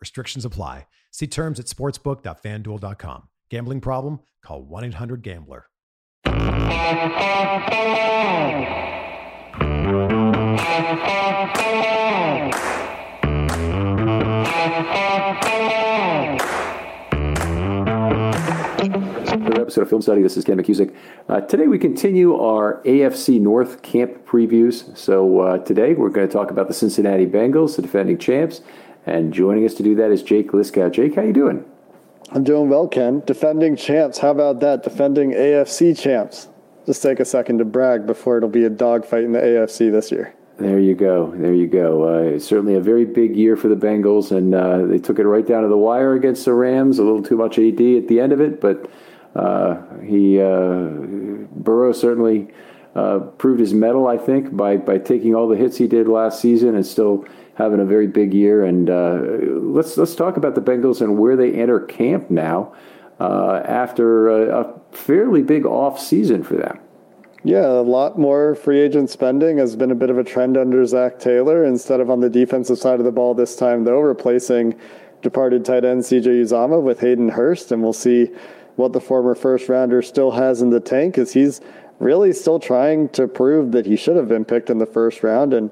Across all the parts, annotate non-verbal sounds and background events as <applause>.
Restrictions apply. See terms at sportsbook.fanduel.com. Gambling problem? Call 1 800 Gambler. Another episode of Film Study. This is Ken McKusick. Uh, today we continue our AFC North camp previews. So uh, today we're going to talk about the Cincinnati Bengals, the defending champs, and joining us to do that is Jake Liscow. Jake, how you doing? I'm doing well, Ken. Defending champs. How about that? Defending AFC champs. Just take a second to brag before it'll be a dogfight in the AFC this year. There you go. There you go. Uh, certainly a very big year for the Bengals, and uh, they took it right down to the wire against the Rams. A little too much AD at the end of it, but uh, he uh, Burrow certainly uh, proved his mettle. I think by by taking all the hits he did last season and still having a very big year. And uh, let's let's talk about the Bengals and where they enter camp now after a, a fairly big off season for them. Yeah, a lot more free agent spending has been a bit of a trend under Zac Taylor. Instead of on the defensive side of the ball this time, though, replacing departed tight end CJ Uzomah with Hayden Hurst, and we'll see what the former first rounder still has in the tank, as he's really still trying to prove that he should have been picked in the first round. And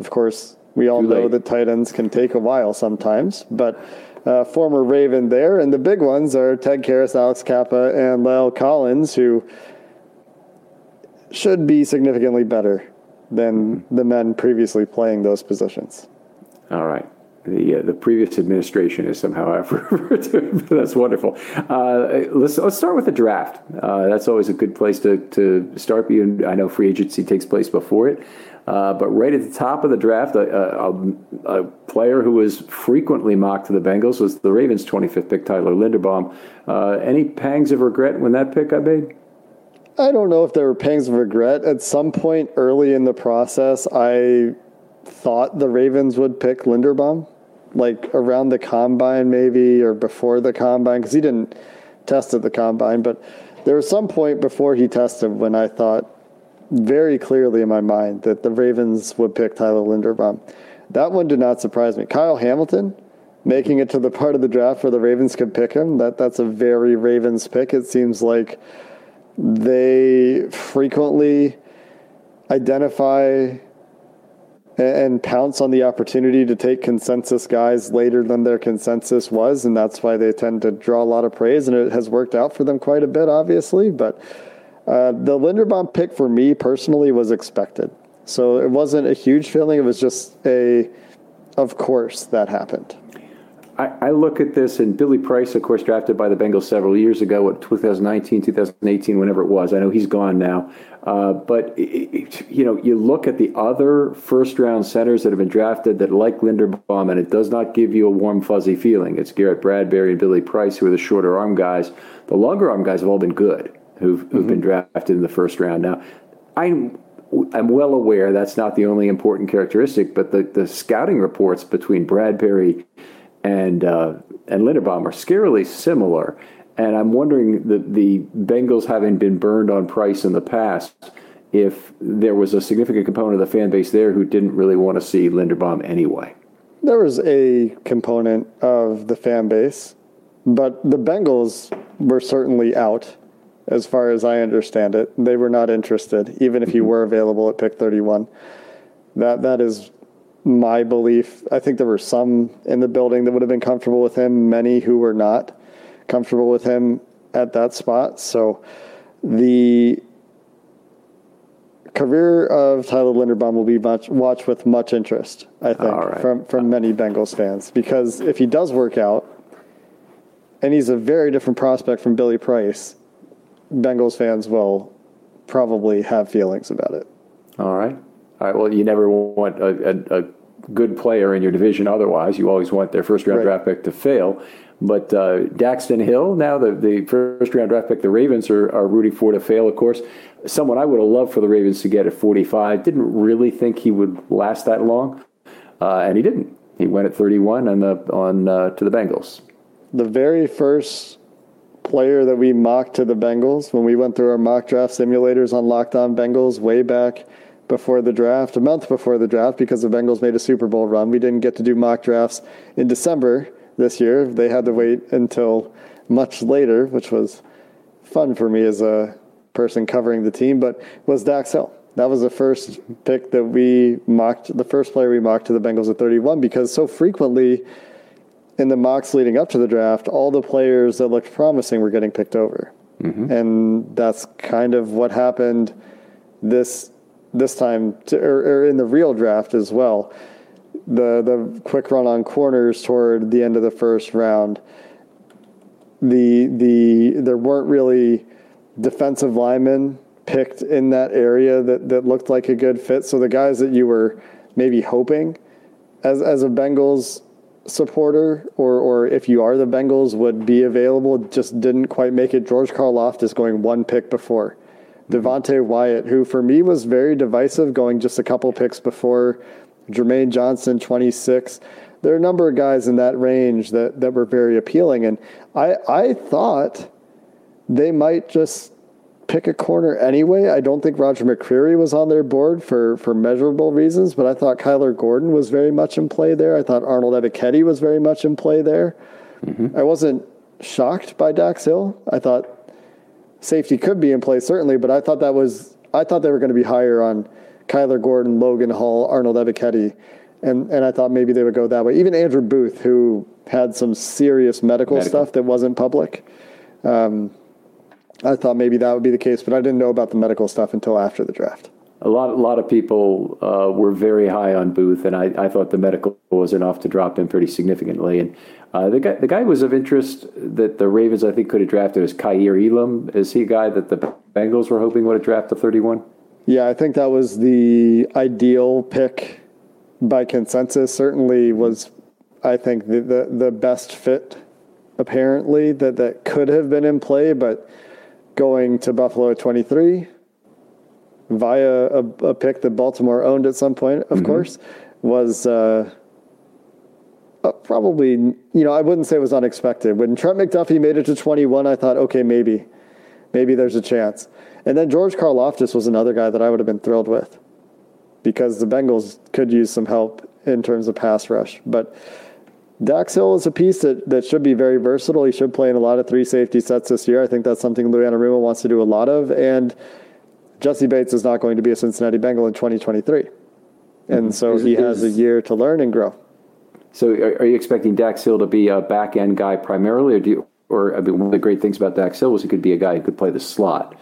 of course, we all know that tight ends can take a while sometimes, but. Uh, former Raven there, and the big ones are Ted Karras, Alex Cappa, and La'el Collins, who should be significantly better than the men previously playing those positions. All right. The, uh, the previous administration is somehow I've referred to. That's wonderful. Uh, let's let's start with the draft. Uh, that's always a good place to to start. And I know free agency takes place before it, uh, but right at the top of the draft, a, a, a, player who was frequently mocked to the Bengals was the Ravens' 25th pick, Tyler Linderbaum. Uh, any pangs of regret when that pick got made? I don't know if there were pangs of regret. At some point early in the process, I thought the Ravens would pick Linderbaum, like around the combine maybe or before the combine, because he didn't test at the combine. But there was some point before he tested when I thought very clearly in my mind that the Ravens would pick Tyler Linderbaum. That one did not surprise me. Kyle Hamilton making it to the part of the draft where the Ravens could pick him. That that's a very Ravens pick. It seems like they frequently identify and pounce on the opportunity to take consensus guys later than their consensus was, and that's why they tend to draw a lot of praise, and it has worked out for them quite a bit, obviously. But uh, the Linderbaum pick for me personally was expected, so it wasn't a huge feeling. It was just a, of course, that happened. I, I, look at this, and Billy Price, of course, drafted by the Bengals several years ago, what 2019, 2018, whenever it was. I know he's gone now, uh, but it, it, you know, you look at the other first-round centers that have been drafted that like Linderbaum, and it does not give you a warm, fuzzy feeling. It's Garrett Bradbury and Billy Price, who are the shorter arm guys. The longer arm guys have all been good, who've, who've mm-hmm. been drafted in the first round. Now, I'm I'm well aware that's not the only important characteristic, but the, the scouting reports between Bradbury and uh, and Linderbaum are scarily similar. And I'm wondering the the Bengals having been burned on price in the past, if there was a significant component of the fan base there who didn't really want to see Linderbaum anyway. There was a component of the fan base, but the Bengals were certainly out, as far as I understand it. They were not interested, even if he mm-hmm. were available at pick 31. That that is my belief. I think there were some in the building that would have been comfortable with him, many who were not comfortable with him at that spot. So the career of Tyler Linderbaum will be much watched with much interest, I think, right. from from many Bengals fans. Because if he does work out, and he's a very different prospect from Billy Price, Bengals fans will probably have feelings about it. All right. All right. Well, you never want a, a, a good player in your division otherwise. You always want their first round right. draft pick to fail. But uh, Daxton Hill, now the, the first round draft pick, the Ravens are, are rooting for to fail, of course. Someone I would have loved for the Ravens to get at 45. Didn't really think he would last that long, uh, and he didn't. He went at 31 on the on uh, to the Bengals. The very first player that we mocked to the Bengals when we went through our mock draft simulators on Locked On Bengals way back before the draft, a month before the draft, because the Bengals made a Super Bowl run. We didn't get to do mock drafts in December this year. They had to wait until much later, which was fun for me as a person covering the team, but was Dax Hill. That was the first pick that we mocked, the first player we mocked to the Bengals at 31, because so frequently in the mocks leading up to the draft, all the players that looked promising were getting picked over. Mm-hmm. And that's kind of what happened this this time, to, or, or, in the real draft as well. The the quick run on corners toward the end of the first round. The the there weren't really defensive linemen picked in that area that, that looked like a good fit. So the guys that you were maybe hoping as as a Bengals supporter or or if you are the Bengals would be available just didn't quite make it. George Karlaftis going one pick before. Mm-hmm. Devonte Wyatt, who for me was very divisive, going just a couple picks before Jermaine Johnson, 26. There are a number of guys in that range that, that were very appealing. And I, I thought they might just pick a corner anyway. I don't think Roger McCreary was on their board for, for measurable reasons, but I thought Kyler Gordon was very much in play there. I thought Arnold Ebiketie was very much in play there. Mm-hmm. I wasn't shocked by Dax Hill. I thought safety could be in play certainly, but I thought that was I thought they were going to be higher on Kyler Gordon, Logan Hall, Arnold Ebiketie, and and I thought maybe they would go that way. Even Andrew Booth, who had some serious medical, medical. stuff that wasn't public. Um, I thought maybe that would be the case, but I didn't know about the medical stuff until after the draft. A lot, a lot of people uh, were very high on Booth, and I, I, thought the medical was enough to drop him pretty significantly. And uh, the guy, the guy was of interest that the Ravens, I think, could have drafted is Kaiir Elam. Is he a guy that the Bengals were hoping would have drafted 31? Yeah, I think that was the ideal pick by consensus. Certainly was, I think, the, the, the best fit apparently that, that could have been in play, but going to Buffalo at 23 via a, a pick that Baltimore owned at some point, of mm-hmm. course, was uh, uh, probably, you know, I wouldn't say it was unexpected. When Trent McDuffie made it to 21, I thought, okay, maybe, maybe there's a chance. And then George Karlaftis was another guy that I would have been thrilled with because the Bengals could use some help in terms of pass rush. But Dax Hill is a piece that, that should be very versatile. He should play in a lot of three safety sets this year. I think that's something Lou Anarumo wants to do a lot of. And Jessie Bates is not going to be a Cincinnati Bengal in 2023. And mm-hmm. so he has a year to learn and grow. So are, are you expecting Dax Hill to be a back end guy primarily, or do you, or I mean, one of the great things about Dax Hill was he could be a guy who could play the slot.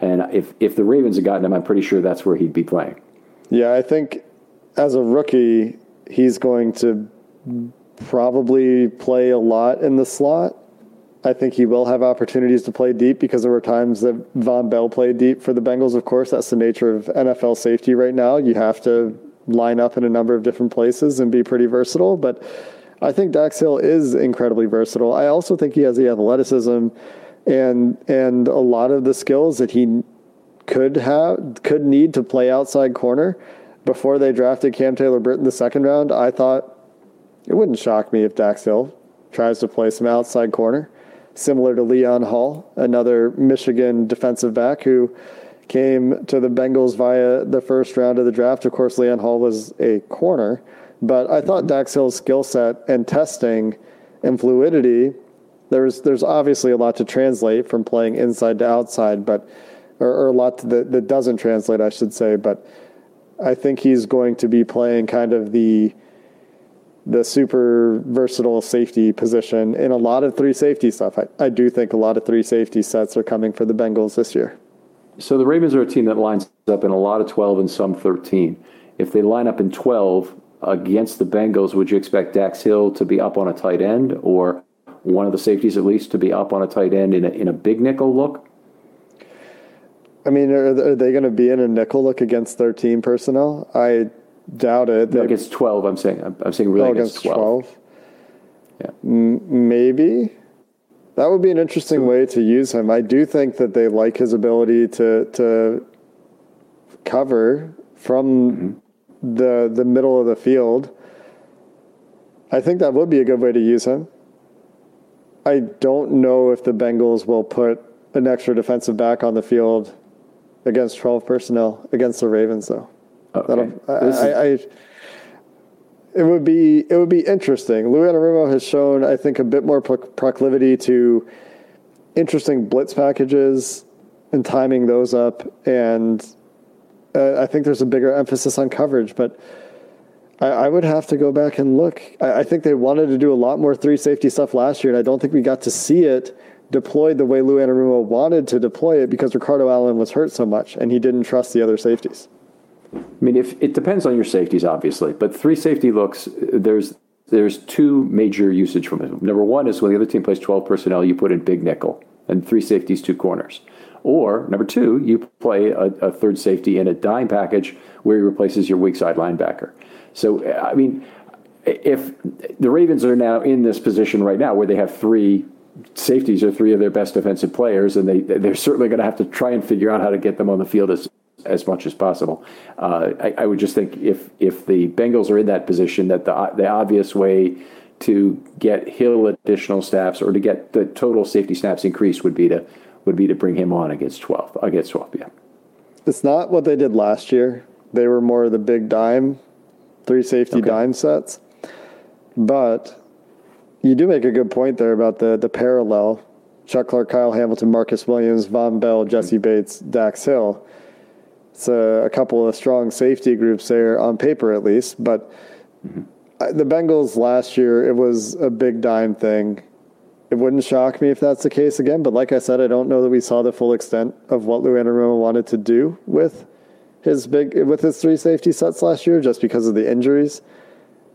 And if if the Ravens had gotten him, I'm pretty sure that's where he'd be playing. Yeah, I think as a rookie, he's going to probably play a lot in the slot. I think he will have opportunities to play deep because there were times that Vonn Bell played deep for the Bengals. Of course, that's the nature of NFL safety right now. You have to line up in a number of different places and be pretty versatile. But I think Dax Hill is incredibly versatile. I also think he has the athleticism and and a lot of the skills that he could have could need to play outside corner. Before they drafted Cam Taylor Britt in the second round, I thought it wouldn't shock me if Dax Hill tries to play some outside corner, similar to Leon Hall, another Michigan defensive back who came to the Bengals via the first round of the draft. Of course, Leon Hall was a corner, but I thought Dax Hill's skill set and testing and fluidity there's there's obviously a lot to translate from playing inside to outside, but or, or a lot that that doesn't translate, I should say. But I think he's going to be playing kind of the the super versatile safety position in a lot of three safety stuff. I, I do think a lot of three safety sets are coming for the Bengals this year. So the Ravens are a team that lines up in a lot of 12 and some 13. If they line up in 12 against the Bengals, would you expect Dax Hill to be up on a tight end or one of the safeties at least to be up on a tight end in a, in a big nickel look? I mean, are, are they going to be in a nickel look against 13 personnel? I doubt it. No, against 12, I'm saying. I'm, I'm saying really oh, against, against 12. 12. Yeah. M- maybe. That would be an interesting way to use him. I do think that they like his ability to to cover from mm-hmm. the the middle of the field. I think that would be a good way to use him. I don't know if the Bengals will put an extra defensive back on the field against 12 personnel against the Ravens, though. Okay. I, I, I, it would be it would be interesting. Lou Anarumo has shown, I think, a bit more proclivity to interesting blitz packages and timing those up, and uh, I think there's a bigger emphasis on coverage, but I, I, would have to go back and look. I, I, think they wanted to do a lot more three safety stuff last year, and I don't think we got to see it deployed the way Lou Anarumo wanted to deploy it because Ricardo Allen was hurt so much, and he didn't trust the other safeties. I mean, if it depends on your safeties, obviously, but three safety looks. There's there's two major usage from it. Number one is when the other team plays 12 personnel, you put in big nickel and three safeties, two corners. Or number two, you play a, a third safety in a dime package where he replaces your weak side linebacker. So, I mean, if the Ravens are now in this position right now where they have three safeties or three of their best defensive players, and they they're certainly going to have to try and figure out how to get them on the field as as much as possible. Uh, I, I, would just think if if the Bengals are in that position, that the the obvious way to get Hill additional snaps or to get the total safety snaps increased would be to would be to bring him on against twelve against twelve. Yeah, it's not what they did last year. They were more the big dime three safety okay. dime sets. But you do make a good point there about the the parallel. Chuck Clark, Kyle Hamilton, Marcus Williams, Vonn Bell, mm-hmm. Bates, Dax Hill. It's a, a, couple of strong safety groups there on paper, at least. But mm-hmm. the Bengals last year, it was a big dime thing. it wouldn't shock me if that's the case again. But like I said, I don't know that we saw the full extent of what Lou Anarumo wanted to do with his big with his three safety sets last year, just because of the injuries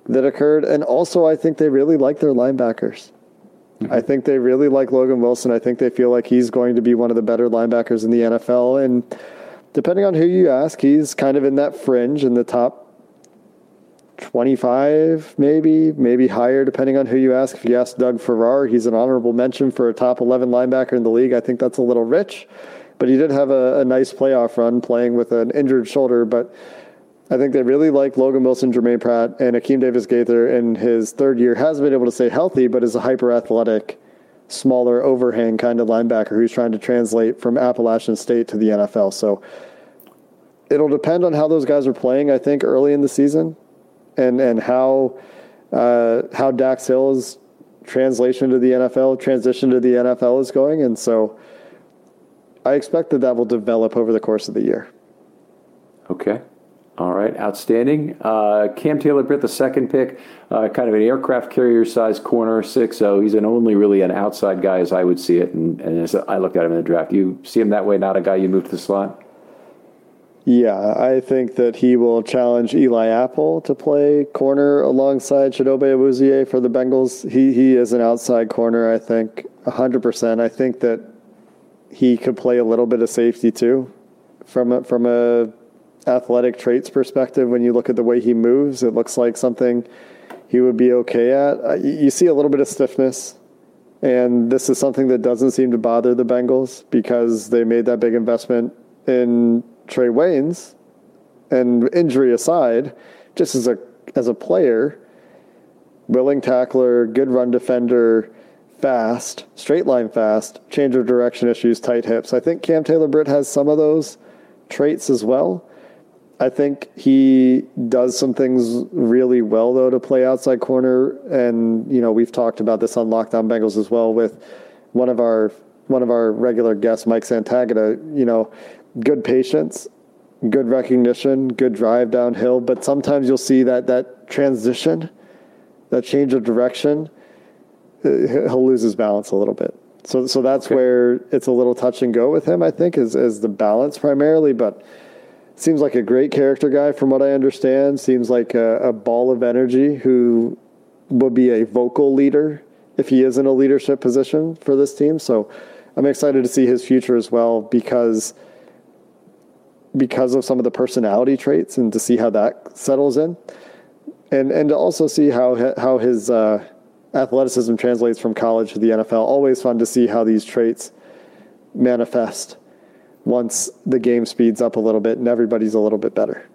that occurred. And also, I think they really like their linebackers. Mm-hmm. I think they really like Logan Wilson. I think they feel like he's going to be one of the better linebackers in the NFL. And depending on who you ask, he's kind of in that fringe in the top 25, maybe, maybe higher, depending on who you ask. If you ask Doug Farrar, he's an honorable mention for a top 11 linebacker in the league. I think that's a little rich, but he did have a, a nice playoff run playing with an injured shoulder. But I think they really like Logan Wilson, Germaine Pratt, and Akeem Davis Gaither in his third year. Has been able to stay healthy, but is a hyper athletic, smaller overhang kind of linebacker who's trying to translate from Appalachian State to the NFL. So it'll depend on how those guys are playing, I think, early in the season and and how uh, how Dax Hill's translation to the NFL, transition to the NFL is going, and so I expect that that will develop over the course of the year. Okay. All right, outstanding. Uh, Cam Taylor Britt, the second pick, uh, kind of an aircraft carrier size corner, six so he's an only really an outside guy as I would see it, and, and as I looked at him in the draft. You see him that way, not a guy you move to the slot. Yeah, I think that he will challenge Eli Apple to play corner alongside Chidobe Awuzie for the Bengals. He he is an outside corner, I think, 100%. I think that he could play a little bit of safety too from a, from a athletic traits perspective when you look at the way he moves, it looks like something he would be okay at. Uh, you see a little bit of stiffness and this is something that doesn't seem to bother the Bengals because they made that big investment in Trey Waynes, and injury aside, just as a as a player, willing tackler, good run defender, fast, straight line fast, change of direction issues, tight hips. I think Cam Taylor Britt has some of those traits as well. I think he does some things really well though to play outside corner, and you know we've talked about this on Locked On Bengals as well with one of our one of our regular guests, Mike Santagata. You know, good patience, good recognition, good drive downhill. But sometimes you'll see that that transition, that change of direction, uh, he'll lose his balance a little bit. So so that's okay. where it's a little touch and go with him. I think is is the balance primarily, but. Seems like a great character guy, from what I understand. Seems like a, a ball of energy who would be a vocal leader if he is in a leadership position for this team. So I'm excited to see his future as well because because of some of the personality traits and to see how that settles in, and and to also see how how his uh, athleticism translates from college to the NFL. Always fun to see how these traits manifest once the game speeds up a little bit and everybody's a little bit better.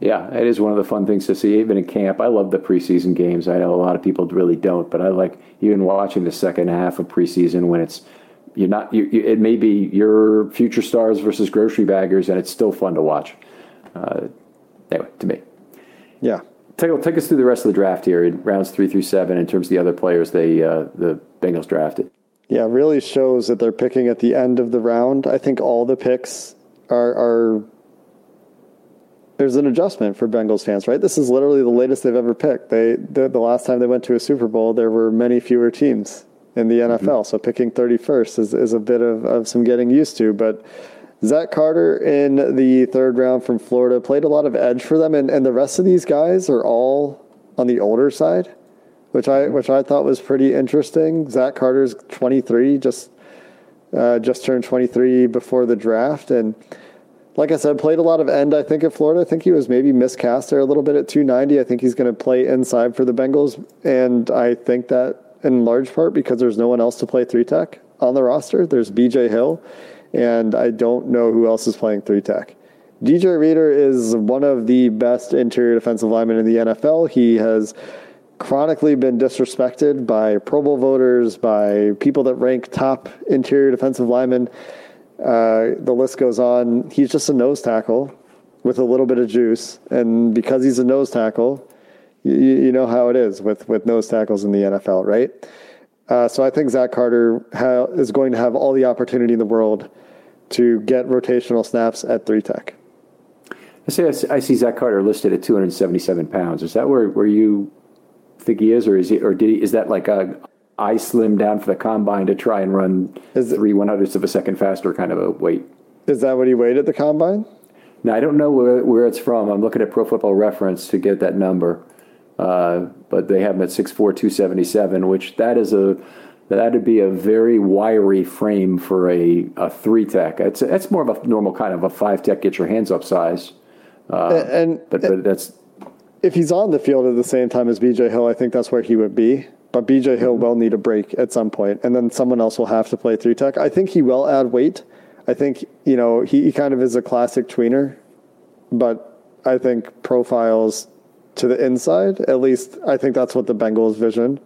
Yeah, it is one of the fun things to see, even in camp. I love the preseason games. I know a lot of people really don't, but I like even watching the second half of preseason when it's you're not. You, it may be your future stars versus grocery baggers, and it's still fun to watch. Uh, anyway, to me, yeah. Take, take us through the rest of the draft here in rounds three through seven in terms of the other players they uh, the Bengals drafted. Yeah, really shows that they're picking at the end of the round. I think all the picks are are there's an adjustment for Bengals fans, right? This is literally the latest they've ever picked. They the, the last time they went to a Super Bowl, there were many fewer teams in the NFL. Mm-hmm. So picking 31st is, is a bit of, of some getting used to. But Zach Carter in the third round from Florida played a lot of edge for them, and, and the rest of these guys are all on the older side, which I which I thought was pretty interesting. Zach Carter's 23, just uh, just turned 23 before the draft, and like I said, played a lot of end. I think at Florida. I think he was maybe miscast there a little bit at 290. I think he's going to play inside for the Bengals, and I think that in large part because there's no one else to play three tech on the roster. There's BJ Hill, and I don't know who else is playing three tech. DJ Reader is one of the best interior defensive linemen in the NFL. He has chronically been disrespected by Pro Bowl voters, by people that rank top interior defensive linemen. Uh, the list goes on. He's just a nose tackle with a little bit of juice, and because he's a nose tackle, you, you know how it is with, with nose tackles in the NFL, right? Uh, so I think Zach Carter ha- is going to have all the opportunity in the world to get rotational snaps at three tech. I see. I see Zach Carter listed at 277 pounds. Is that where, where you think he is, or is he, or did he? Is that like a I slim down for the combine to try and run Is it- three one hundredths of a second faster kind of a weight. Is that what he weighed at the combine? Now I don't know where, where it's from. I'm looking at Pro Football Reference to get that number, uh, but they have him at six four two seventy seven, which that is a that'd be a very wiry frame for a, a three tech. It's it's more of a normal kind of a five tech get your hands up size, and but, but that's if he's on the field at the same time as BJ Hill, I think that's where he would be. But BJ Hill will need a break at some point, and then someone else will have to play three tech. I think he will add weight. I think you know he, he kind of is a classic tweener, but I think profiles to the inside. At least I think that's what the Bengals' vision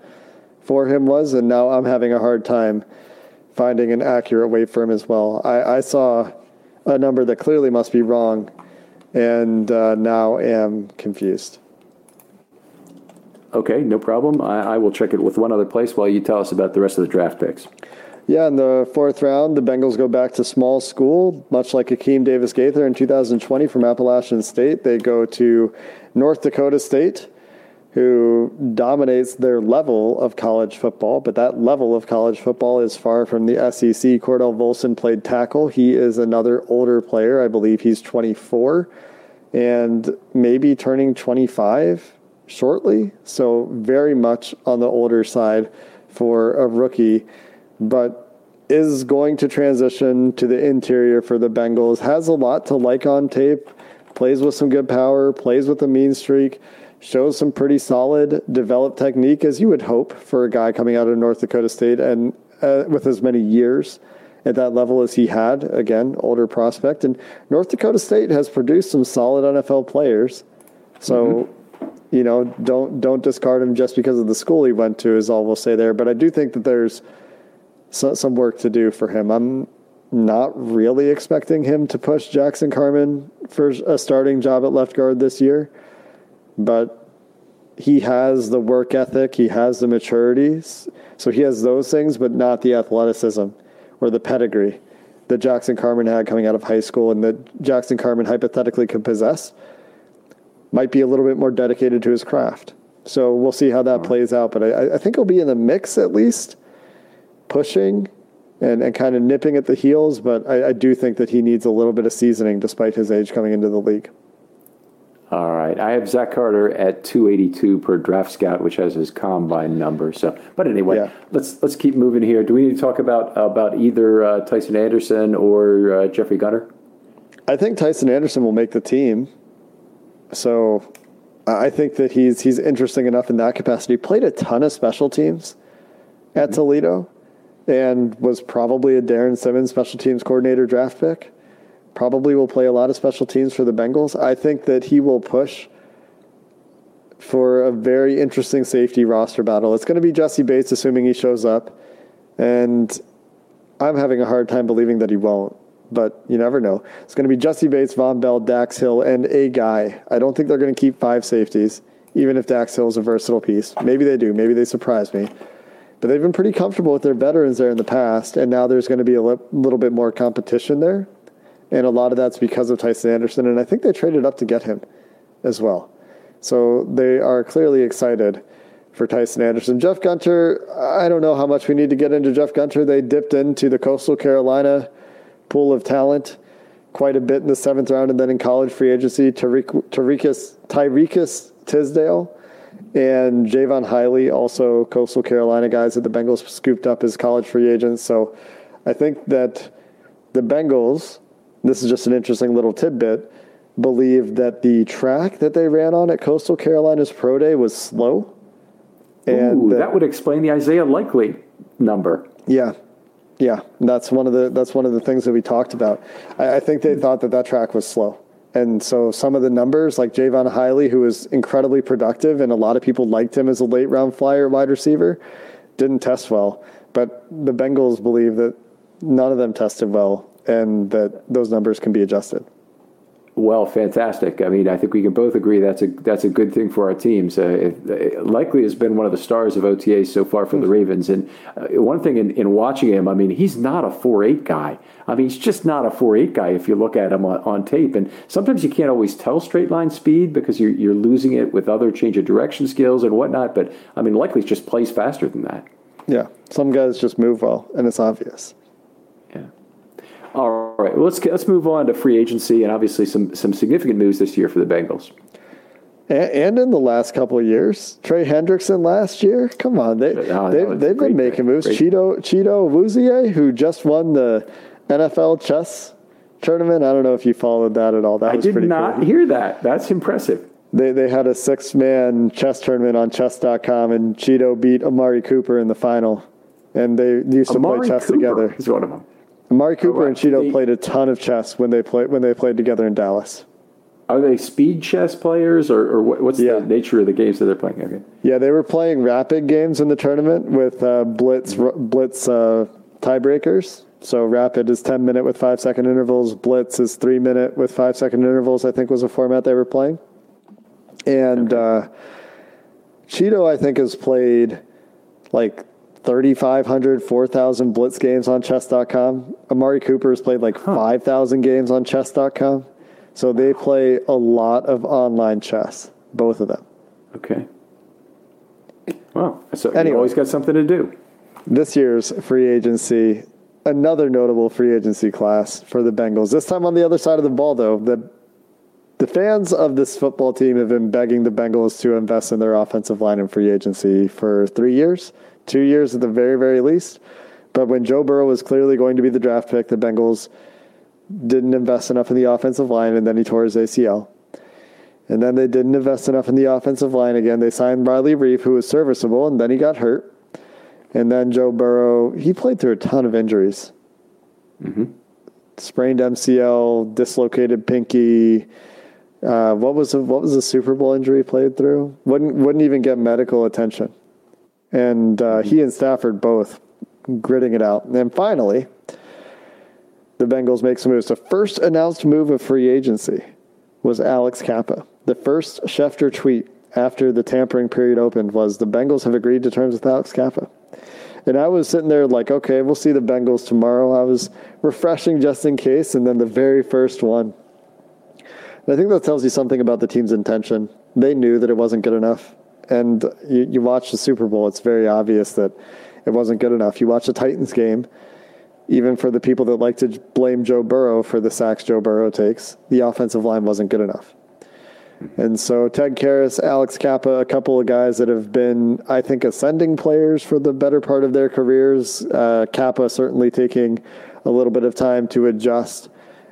for him was, and now I'm having a hard time finding an accurate weight for him as well. I, I saw a number that clearly must be wrong, and uh, now am confused. Okay. No problem. I, I will check it with one other place while you tell us about the rest of the draft picks. Yeah, in the fourth round, the Bengals go back to small school, much like Akeem Davis Gaither in 2020 from Appalachian State. They go to North Dakota State, who dominates their level of college football, but that level of college football is far from the SEC. Cordell Volson played tackle. He is another older player. I believe he's 24 and maybe turning 25 shortly. So, very much on the older side for a rookie but is going to transition to the interior for the Bengals. Has a lot to like on tape. Plays with some good power. Plays with a mean streak. Shows some pretty solid developed technique, as you would hope for a guy coming out of North Dakota State and uh, with as many years at that level as he had. Again, older prospect. And North Dakota State has produced some solid NFL players. So, you know, don't don't discard him just because of the school he went to. Is all we'll say there. But I do think that there's so, some work to do for him. I'm not really expecting him to push Jackson Carman for a starting job at left guard this year, but he has the work ethic, he has the maturity, so he has those things, but not the athleticism or the pedigree that Jackson Carman had coming out of high school and that Jackson Carman hypothetically could possess. Might be a little bit more dedicated to his craft. So we'll see how that plays out, but I, I think he'll be in the mix at least pushing and, and kind of nipping at the heels, but I, I do think that he needs a little bit of seasoning despite his age coming into the league. All right, I have Zach Carter at 282 per Draft Scout, which has his combine number. So, but anyway, Yeah. let's let's keep moving here. Do we need to talk about about either uh, Tycen Anderson or uh, Jeffrey Gunter? I think Tycen Anderson will make the team. So I think that he's he's interesting enough in that capacity. Played a ton of special teams at mm-hmm. Toledo and was probably a Darrin Simmons special teams coordinator draft pick. Probably will play a lot of special teams for the Bengals. I think that he will push for a very interesting safety roster battle. It's going to be Jessie Bates, assuming he shows up. And I'm having a hard time believing that he won't, but you never know. It's going to be Jessie Bates, Vonn Bell, Dax Hill, and a guy. I don't think they're going to keep five safeties, even if Dax Hill is a versatile piece. Maybe they do. Maybe they surprise me. But they've been pretty comfortable with their veterans there in the past, and now there's going to be a li- little bit more competition there. And a lot of that's because of Tycen Anderson, and I think they traded up to get him as well. So they are clearly excited for Tycen Anderson. Jeff Gunter, I don't know how much we need to get into Jeff Gunter. They dipped into the Coastal Carolina pool of talent quite a bit in the seventh round, and then in college free agency, Tariq, Tariqus, Tyrekus Tisdale and Jaivon Heiligh, also Coastal Carolina guys that the Bengals scooped up as college free agents. So I think that the Bengals, this is just an interesting little tidbit, believe that the track that they ran on at Coastal Carolina's Pro Day was slow. Ooh, that- that would explain the Isaiah Likely number. Yeah, yeah, that's one of the that's one of the things that we talked about. I, I think they thought that that track was slow, and so some of the numbers, like Jaivon Heiligh, who was incredibly productive, and a lot of people liked him as a late round flyer wide receiver, didn't test well. But the Bengals believe that none of them tested well, and that those numbers can be adjusted. Well, fantastic. I mean, I think we can both agree that's a that's a good thing for our teams. Uh, it, likely has been one of the stars of OTA so far for the Ravens. And uh, one thing in, in watching him, I mean, he's not a four eight guy. I mean, he's just not a four eight guy if you look at him on, on tape. And sometimes you can't always tell straight line speed because you're you're losing it with other change of direction skills and whatnot. But I mean, likely just plays faster than that. Yeah, some guys just move well, and it's obvious. All right, well, let's let's move on to free agency, and obviously some some significant moves this year for the Bengals. And, and in the last couple of years, Trey Hendrickson last year. Come on, they Oh, they that was they've great been making moves. Great. Chido Chido Awuzie, who just won the NFL chess tournament. I don't know if you followed that at all. That I was did pretty not cool. hear that. That's impressive. They they had a six man chess tournament on chess.com and Chido beat Amari Cooper in the final. And they used to Amari play chess Cooper together. He's one of them. Amari Cooper right. and Chido played a ton of chess when they played when they played together in Dallas. Are they speed chess players, or, or what's Yeah. the nature of the games that they're playing? Okay. Yeah, they were playing rapid games in the tournament with uh, blitz blitz uh, tiebreakers. So rapid is ten minute with five second intervals. Blitz is three minute with five second intervals. I think was a format they were playing. And uh, Chido, I think, has played like 3,500, 4,000 blitz games on chess.com. Amari Cooper has played like 5,000 games on chess.com. So they play a lot of online chess, both of them. Okay. Well, so Anyway. you always got something to do. this year's free agency, another notable free agency class for the Bengals. This time on the other side of the ball, though, the the fans of this football team have been begging the Bengals to invest in their offensive line in free agency for three years, two years at the very, very least. But when Joe Burrow was clearly going to be the draft pick, the Bengals didn't invest enough in the offensive line, and then he tore his ACL. And then they didn't invest enough in the offensive line again. They signed Riley Reiff, who was serviceable, and then he got hurt. And then Joe Burrow, he played through a ton of injuries. Sprained MCL, dislocated pinky. Uh, what was the, what was the Super Bowl injury played through? Wouldn't wouldn't even get medical attention. And uh, he and Stafford both gritting it out. And then finally, the Bengals make some moves. The first announced move of free agency was Alex Cappa. The first Schefter tweet after the tampering period opened was the Bengals have agreed to terms with Alex Cappa. And I was sitting there like, okay, we'll see the Bengals tomorrow. I was refreshing just in case, and then the very first one. And I think that tells you something about the team's intention. They knew that it wasn't good enough. And you, you watch the Super Bowl, it's very obvious that it wasn't good enough. You watch the Titans game, even for the people that like to blame Joe Burrow for the sacks Joe Burrow takes, the offensive line wasn't good enough. And so Ted Karras, Alex Cappa, a couple of guys that have been, I think, ascending players for the better part of their careers. Uh, Cappa certainly taking a little bit of time to adjust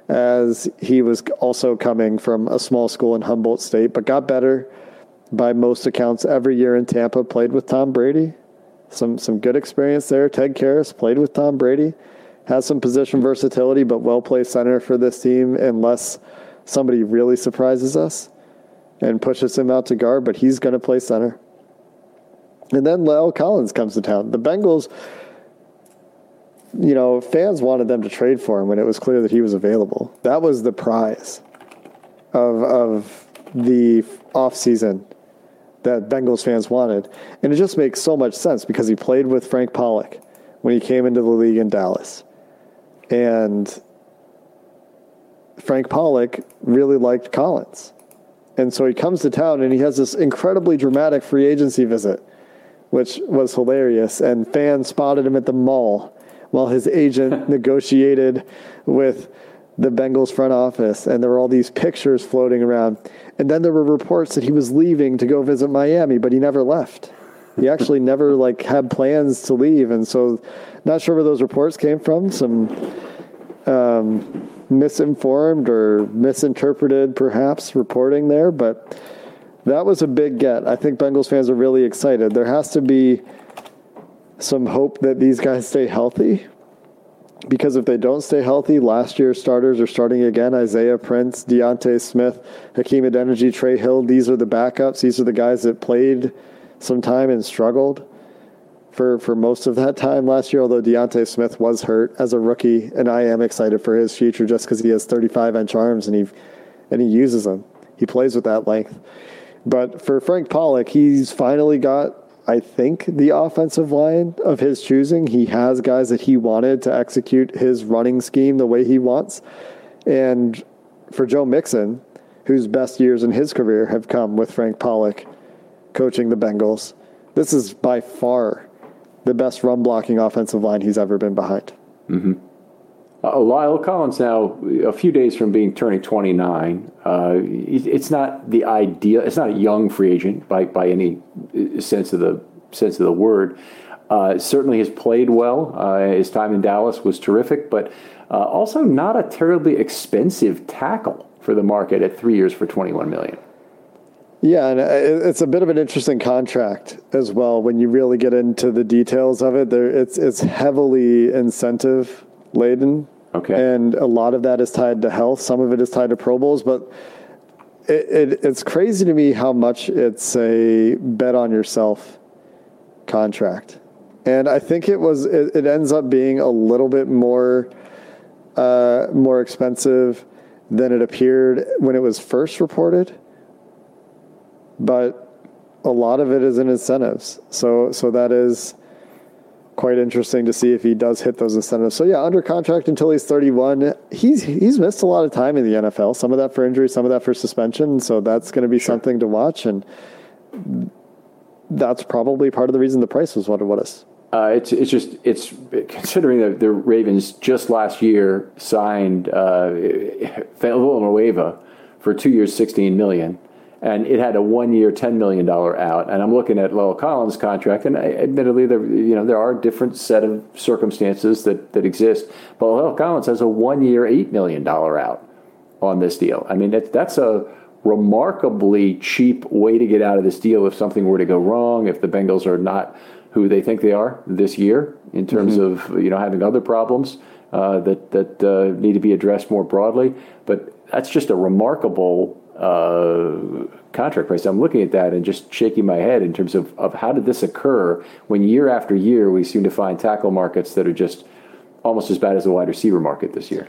as he was also coming from a small school in Humboldt State, but got better by most accounts every year in Tampa. Played with Tom Brady, some some good experience there. Ted Karras played with Tom Brady, has some position versatility, but well placed center for this team unless somebody really surprises us and pushes him out to guard, but he's going to play center. And then La'el Collins comes to town. The Bengals, you know, fans wanted them to trade for him when it was clear that he was available. That was the prize of of the offseason that Bengals fans wanted. And it just makes so much sense because he played with Frank Pollack when he came into the league in Dallas. And Frank Pollack really liked Collins. And so he comes to town and he has this incredibly dramatic free agency visit, which was hilarious. And fans spotted him at the mall while his agent <laughs> negotiated with the Bengals front office. And there were all these pictures floating around. And then there were reports that he was leaving to go visit Miami, but he never left. He actually <laughs> never like had plans to leave. And so not sure where those reports came from. Some um, misinformed or misinterpreted, perhaps, reporting there, but that was a big get. I think Bengals fans are really excited. There has to be some hope that these guys stay healthy. Because if they don't stay healthy, last year's starters are starting again. Isaiah Prince, D'Ante Smith, Hakeem Adeniji, Trey Hill. These are the backups. These are the guys that played some time and struggled for, for most of that time last year, although D'Ante Smith was hurt as a rookie, and I am excited for his future just because he has 35 inch arms and he and he uses them. He plays with that length. But for Frank Pollack, he's finally got, I think, the offensive line of his choosing. He has guys that he wanted to execute his running scheme the way he wants. And for Joe Mixon, whose best years in his career have come with Frank Pollack coaching the Bengals, this is by far the best run blocking offensive line he's ever been behind. Mm-hmm. Uh, La'el Collins now a few days from being turning 29. Uh, it's not the ideal. It's not a young free agent by by any uh, sense of the sense of the word. Uh, certainly has played well. Uh, his time in Dallas was terrific, but uh, also not a terribly expensive tackle for the market at three years for 21 million. Yeah, and it's a bit of an interesting contract as well when you really get into the details of it. There, it's it's heavily incentive laden. Okay. And a lot of that is tied to health. Some of it is tied to Pro Bowls, but it, it, it's crazy to me how much it's a bet on yourself contract. And I think it was it, it ends up being a little bit more uh, more expensive than it appeared when it was first reported but a lot of it is in incentives. So so that is quite interesting to see if he does hit those incentives. So yeah, under contract until he's 31. He's he's missed a lot of time in the NFL. Some of that for injury, some of that for suspension. So that's going to be sure. something to watch, and that's probably part of the reason the price was what it was. Uh, it's it's just it's considering that the Ravens just last year signed uh, Villanueva for two years, sixteen million and it had a one-year, ten million dollar out. And I'm looking at La'el Collins' contract, and I, admittedly, there you know there are different set of circumstances that that exist. But La'el Collins has a one-year, eight million dollar out on this deal. I mean, that, that's a remarkably cheap way to get out of this deal if something were to go wrong, if the Bengals are not who they think they are this year in terms mm-hmm. of you know having other problems uh, that that uh, need to be addressed more broadly. But that's just a remarkable uh, contract price. I'm looking at that and just shaking my head in terms of, of how did this occur when year after year we seem to find tackle markets that are just almost as bad as the wide receiver market this year.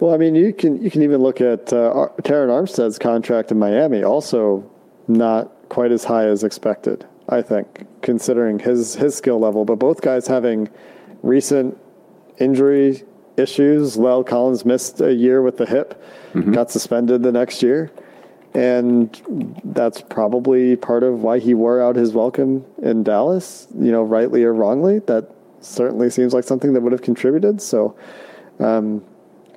Well, I mean, you can you can even look at uh, Terron Armstead's contract in Miami, also not quite as high as expected. I think, considering his his skill level, but both guys having recent injury issues. La'el Collins missed a year with the hip, mm-hmm. got suspended the next year. And that's probably part of why he wore out his welcome in Dallas, you know, rightly or wrongly. That certainly seems like something that would have contributed. So um,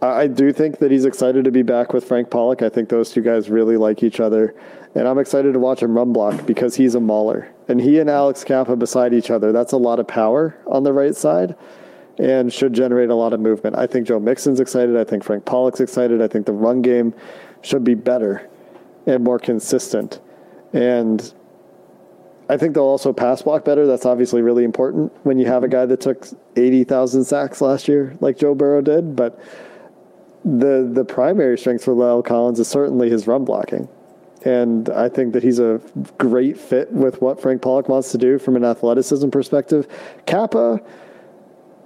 I do think that he's excited to be back with Frank Pollack. I think those two guys really like each other. And I'm excited to watch him run block because he's a mauler. And he and Alex Cappa beside each other, that's a lot of power on the right side and should generate a lot of movement. I think Joe Mixon's excited. I think Frank Pollack's excited. I think the run game should be better and more consistent. And I think they'll also pass block better. That's obviously really important when you have a guy that took 80,000 sacks last year, like Joe Burrow did. But the the primary strength for La'el Collins is certainly his run blocking. And I think that he's a great fit with what Frank Pollack wants to do from an athleticism perspective. Cappa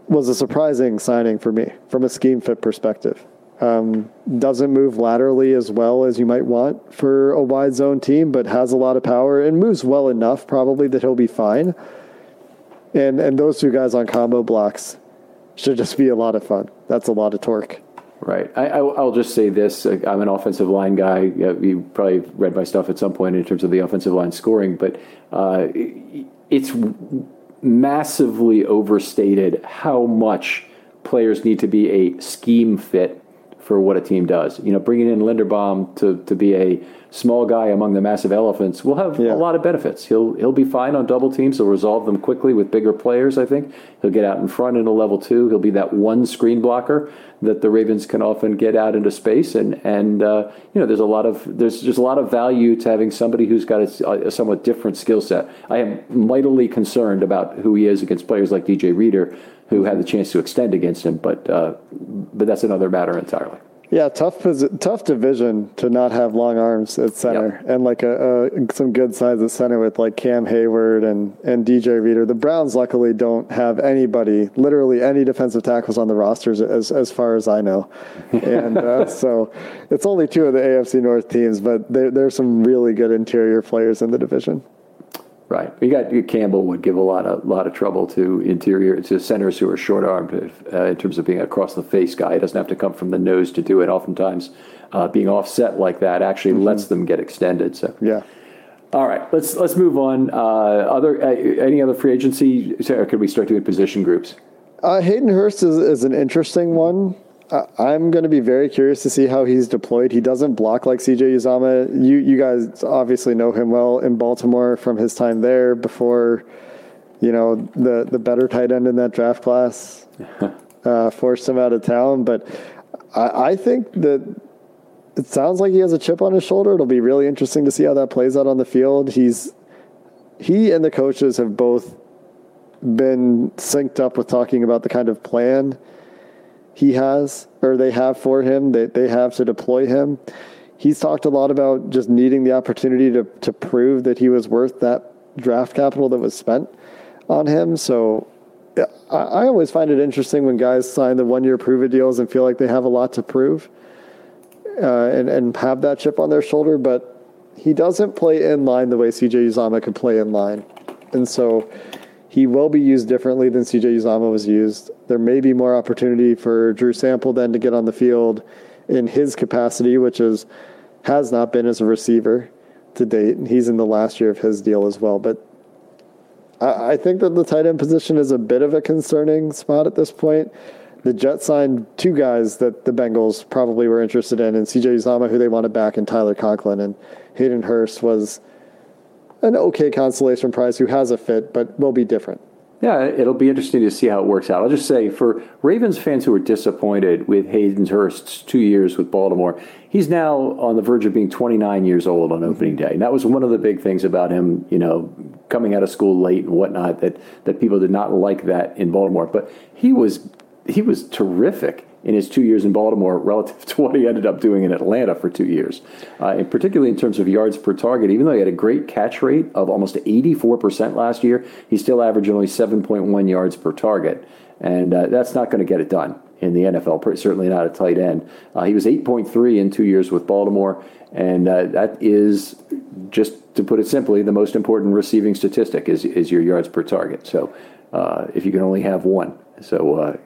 was a surprising signing for me from a scheme fit perspective. Um, doesn't move laterally as well as you might want for a wide zone team, but has a lot of power and moves well enough probably that he'll be fine. And and those two guys on combo blocks should just be a lot of fun. That's a lot of torque. Right. I, will just say this: I'm an offensive line guy. You probably read my stuff at some point in terms of the offensive line scoring, but uh, it's massively overstated how much players need to be a scheme fit for what a team does. You know, bringing in Linderbaum to, to be a small guy among the massive elephants will have yeah. a lot of benefits. He'll he'll be fine on double teams. He'll resolve them quickly with bigger players. I think he'll get out in front in a level two. He'll be that one screen blocker that the Ravens can often get out into space. And and uh, you know, there's a lot of there's just a lot of value to having somebody who's got a, a somewhat different skill set. I am mightily concerned about who he is against players like DJ Reader who had the chance to extend against him, but uh, but that's another matter entirely. Yeah, tough tough division to not have long arms at center yep. and like a, a, some good size at center with like Cam Hayward and and DJ Reader. The Browns luckily don't have anybody, literally any defensive tackles on the rosters as as far as I know, <laughs> and uh, so it's only two of the AFC North teams, but there there's some really good interior players in the division. Right. You got Campbell would give a lot of lot of trouble to interior to centers who are short armed uh, in terms of being across the face guy. He doesn't have to come from the nose to do it. Oftentimes, uh, being offset like that actually mm-hmm. lets them get extended. So yeah. All right, let's let's move on. Uh, other uh, any other free agency? Or could we start doing position groups? Uh, Hayden Hurst is, is an interesting one. I'm going to be very curious to see how he's deployed. He doesn't block like CJ Uzomah. You you guys obviously know him well in Baltimore from his time there before, you know, the the better tight end in that draft class <laughs> uh, forced him out of town. But I, I think that it sounds like he has a chip on his shoulder. It'll be really interesting to see how that plays out on the field. He's he and the coaches have both been synced up with talking about the kind of plan he has or they have for him that they have to deploy him. He's talked a lot about just needing the opportunity to to prove that he was worth that draft capital that was spent on him. So I, I always find it interesting when guys sign the one year prove it deals and feel like they have a lot to prove uh, and and have that chip on their shoulder, but he doesn't play in line the way CJ Uzomah could play in line, and so he will be used differently than CJ Uzomah was used. There may be more opportunity for Drew Sample then to get on the field in his capacity, which is has not been as a receiver to date. And he's in the last year of his deal as well. But I, I think that the tight end position is a bit of a concerning spot at this point. The Jets signed two guys that the Bengals probably were interested in, and CJ Uzomah, who they wanted back, and Tyler Conklin. And Hayden Hurst was an okay consolation prize who has a fit, but will be different. Yeah, it'll be interesting to see how it works out. I'll just say for Ravens fans who were disappointed with Hayden Hurst's two years with Baltimore, he's now on the verge of being 29 years old on opening day. And that was one of the big things about him, you know, coming out of school late and whatnot, that, that people did not like that in Baltimore. But he was he was terrific in his two years in Baltimore relative to <laughs> what he ended up doing in Atlanta for two years, uh, and particularly in terms of yards per target. Even though he had a great catch rate of almost 84% last year, he still averaged only 7.1 yards per target, and uh, that's not going to get it done in the NFL. Certainly not a tight end. Uh, he was 8.3 in two years with Baltimore, and uh, that is just to put it simply the most important receiving statistic is is your yards per target. So uh, if you can only have one. So uh,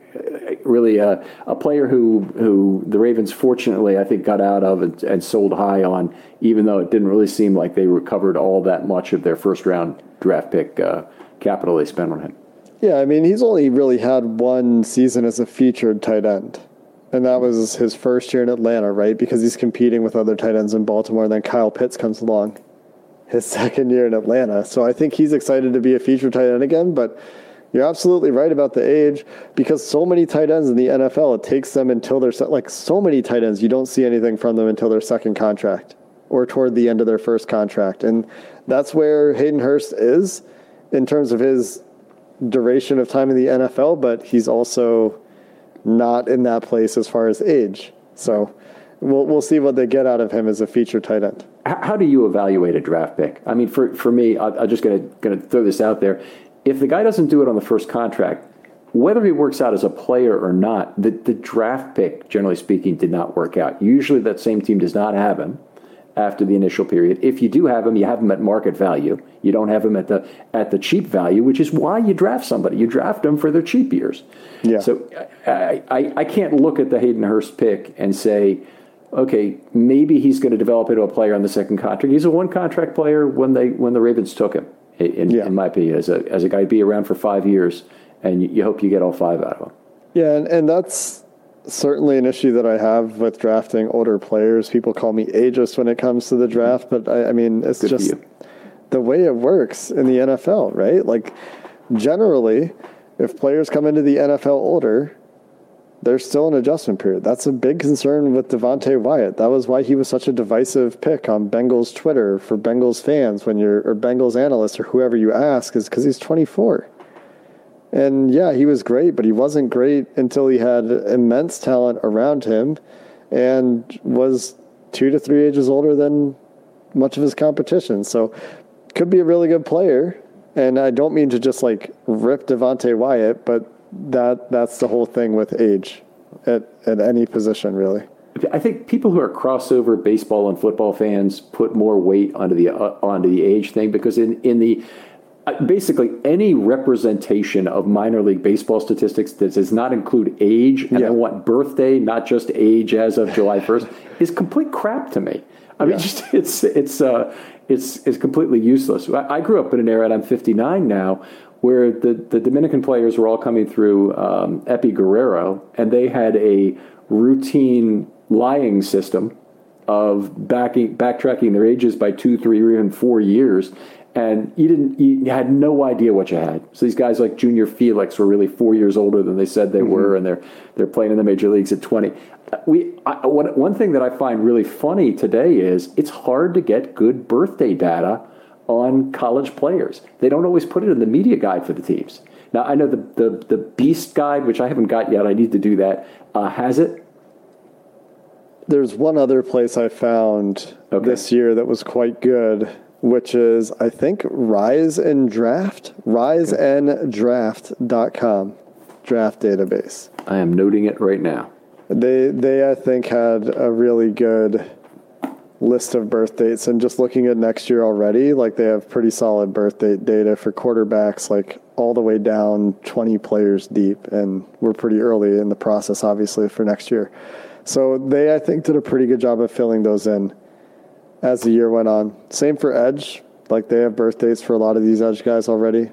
really a, a, player who who the Ravens fortunately I think got out of and, and, sold high on, even though it didn't really seem like they recovered all that much of their first round draft pick uh, capital they spent on him. Yeah, I mean he's only really had one season as a featured tight end. And that was his first year in Atlanta, right? Because he's competing with other tight ends in Baltimore. And then Kyle Pitts comes along his <laughs> second year in Atlanta. So I think he's excited to be a featured tight end again. But you're absolutely right about the age because so many tight ends in the NFL, it takes them until they're like so many tight ends, you don't see anything from them until their second contract or toward the end of their first contract. And that's where Hayden Hurst is in terms of his duration of time in the NFL, but he's also not in that place as far as age. So we'll we'll see what they get out of him as a feature tight end. How do you evaluate a draft pick? I mean, for for me, I'm just gonna gonna throw this out there if the guy doesn't do it on the first contract, whether he works out as a player or not, the, the draft pick, generally speaking, did not work out. Usually that same team does not have him after the initial period. If you do have him, you have him at market value. You don't have him at the at the cheap value, which is why you draft somebody. You draft them for their cheap years. Yeah. So I, I, I can't look at the Hayden Hurst pick and say, okay, maybe he's going to develop into a player on the second contract. He's a one contract player when they when the Ravens took him in, yeah. in my opinion, as a as a guy be around for five years, and you, you, hope you get all five out of them. Yeah, and, and that's certainly an issue that I have with drafting older players. People call me ageist when it comes to the draft, but I, I mean, it's Good just the way it works in the NFL, right? Like, generally, if players come into the NFL older, there's still an adjustment period. That's a big concern with Devonte Wyatt. That was why he was such a divisive pick on Bengals Twitter for Bengals fans when you're or Bengals analysts or whoever you ask is because he's 24. And yeah, he was great, but he wasn't great until he had immense talent around him and was two to three ages older than much of his competition. So could be a really good player. And I don't mean to just like rip Devonte Wyatt, but that that's the whole thing with age at, at any position really. I think people who are crossover baseball and football fans put more weight onto the uh, onto the age thing because in in the uh, basically any representation of minor league baseball statistics that does not include age and yeah. then what birthday, not just age as of July <laughs> first, is complete crap to me. I mean, just <laughs> it's it's uh, it's it's completely useless. I, I grew up in an era, and I'm 59 now, where the, the Dominican players were all coming through um, Epi Guerrero, and they had a routine lying system of backing, backtracking their ages by two, three, or even four years. And you didn't, you had no idea what you had. So these guys like Junior Felix were really four years older than they said they mm-hmm. were, and they're they're playing in the major leagues at twenty. We I, one, one thing that I find really funny today is it's hard to get good birthday data on college players. They don't always put it in the media guide for the teams. Now I know the the, the Beast guide, which I haven't got yet. I need to do that. Uh, has it there's one other place I found okay. this year that was quite good, which is I think Rise and Draft, riseanddraft.com, draft database. I am noting it right now. They they I think had a really good list of birth dates and just looking at next year already, like they have pretty solid birth date data for quarterbacks like all the way down 20 players deep and we're pretty early in the process obviously for next year. So they, I think, did a pretty good job of filling those in as the year went on. Same for Edge. Like they have birth dates for a lot of these Edge guys already.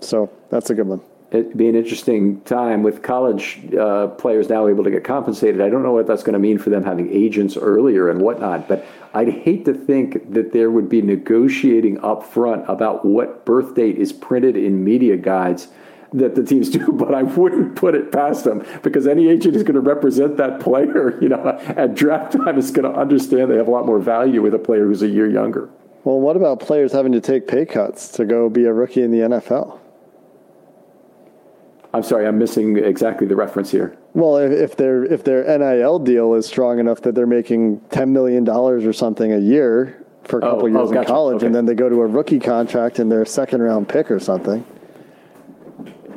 So that's a good one. It'd be an interesting time with college uh, players now able to get compensated. I don't know what that's going to mean for them having agents earlier and whatnot, but I'd hate to think that there would be negotiating up front about what birth date is printed in media guides that the teams <laughs> do, but I wouldn't put it past them because any agent is going to represent that player, <laughs> you know, at draft time is going to understand they have a lot more value with a player who's a year younger. Well, what about players having to take pay cuts to go be a rookie in the NFL? I'm sorry, I'm missing exactly the reference here. Well, if, if their if their NIL deal is strong enough that they're making ten million dollars or something a year for a couple oh, years oh, gotcha. in college, okay. and then they go to a rookie contract and they're a second round pick or something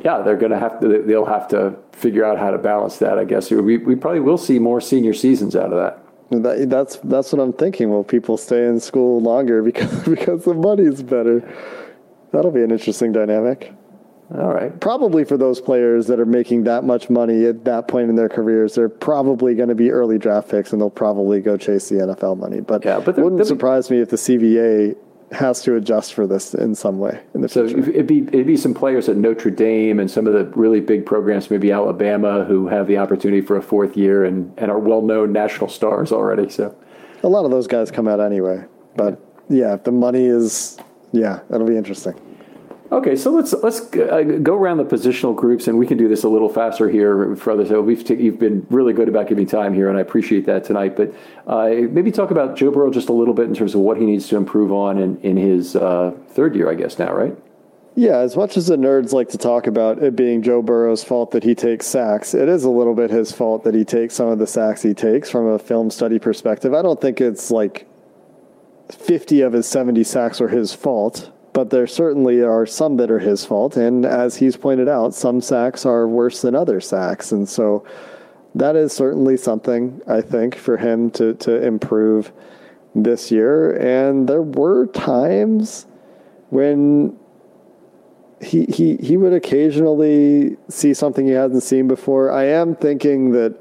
yeah, they're going to have to. They'll have to figure out how to balance that. I guess we we probably will see more senior seasons out of that. That, that's that's what I'm thinking. Will people stay in school longer <laughs> because because the money's better? That'll be an interesting dynamic. All right. Probably for those players that are making that much money at that point in their careers, they're probably going to be early draft picks, and they'll probably go chase the NFL money. But yeah, but it wouldn't surprise me if the CBA has to adjust for this in some way in the so future. it'd be it'd be some players at Notre Dame and some of the really big programs, maybe Alabama, who have the opportunity for a fourth year and and are well known national stars already. So a lot of those guys come out anyway. But yeah, if the money is yeah, that'll be interesting. Okay, so let's let's uh, go around the positional groups, and we can do this a little faster here for others. So we've t- you've been really good about giving time here, and I appreciate that tonight. But uh, maybe talk about Joe Burrow just a little bit in terms of what he needs to improve on in in his uh, third year, I guess now, right? Yeah, as much as the nerds like to talk about it being Joe Burrow's fault that he takes sacks, it is a little bit his fault that he takes some of the sacks he takes from a film study perspective. I don't think it's like 50 of his 70 sacks are his fault but there certainly are some that are his fault. And as he's pointed out, some sacks are worse than other sacks. And so that is certainly something, I think, for him to, to improve this year. And there were times when he, he, he would occasionally see something he hasn't seen before. I am thinking that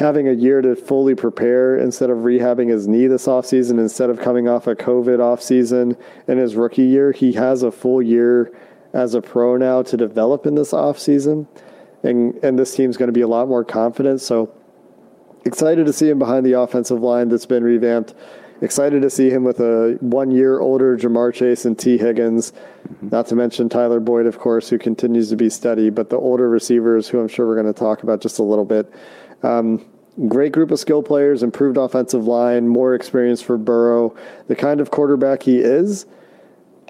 having a year to fully prepare instead of rehabbing his knee this offseason, instead of coming off a COVID offseason in his rookie year, he has a full year as a pro now to develop in this offseason. And, and this team's going to be a lot more confident. So excited to see him behind the offensive line that's been revamped. Excited to see him with a one year older Ja'Marr Chase and Tee Higgins. Mm-hmm. Not to mention Tyler Boyd, of course, who continues to be steady, but the older receivers, who I'm sure we're going to talk about just a little bit. Um, great group of skill players, improved offensive line, more experience for Burrow. The kind of quarterback he is,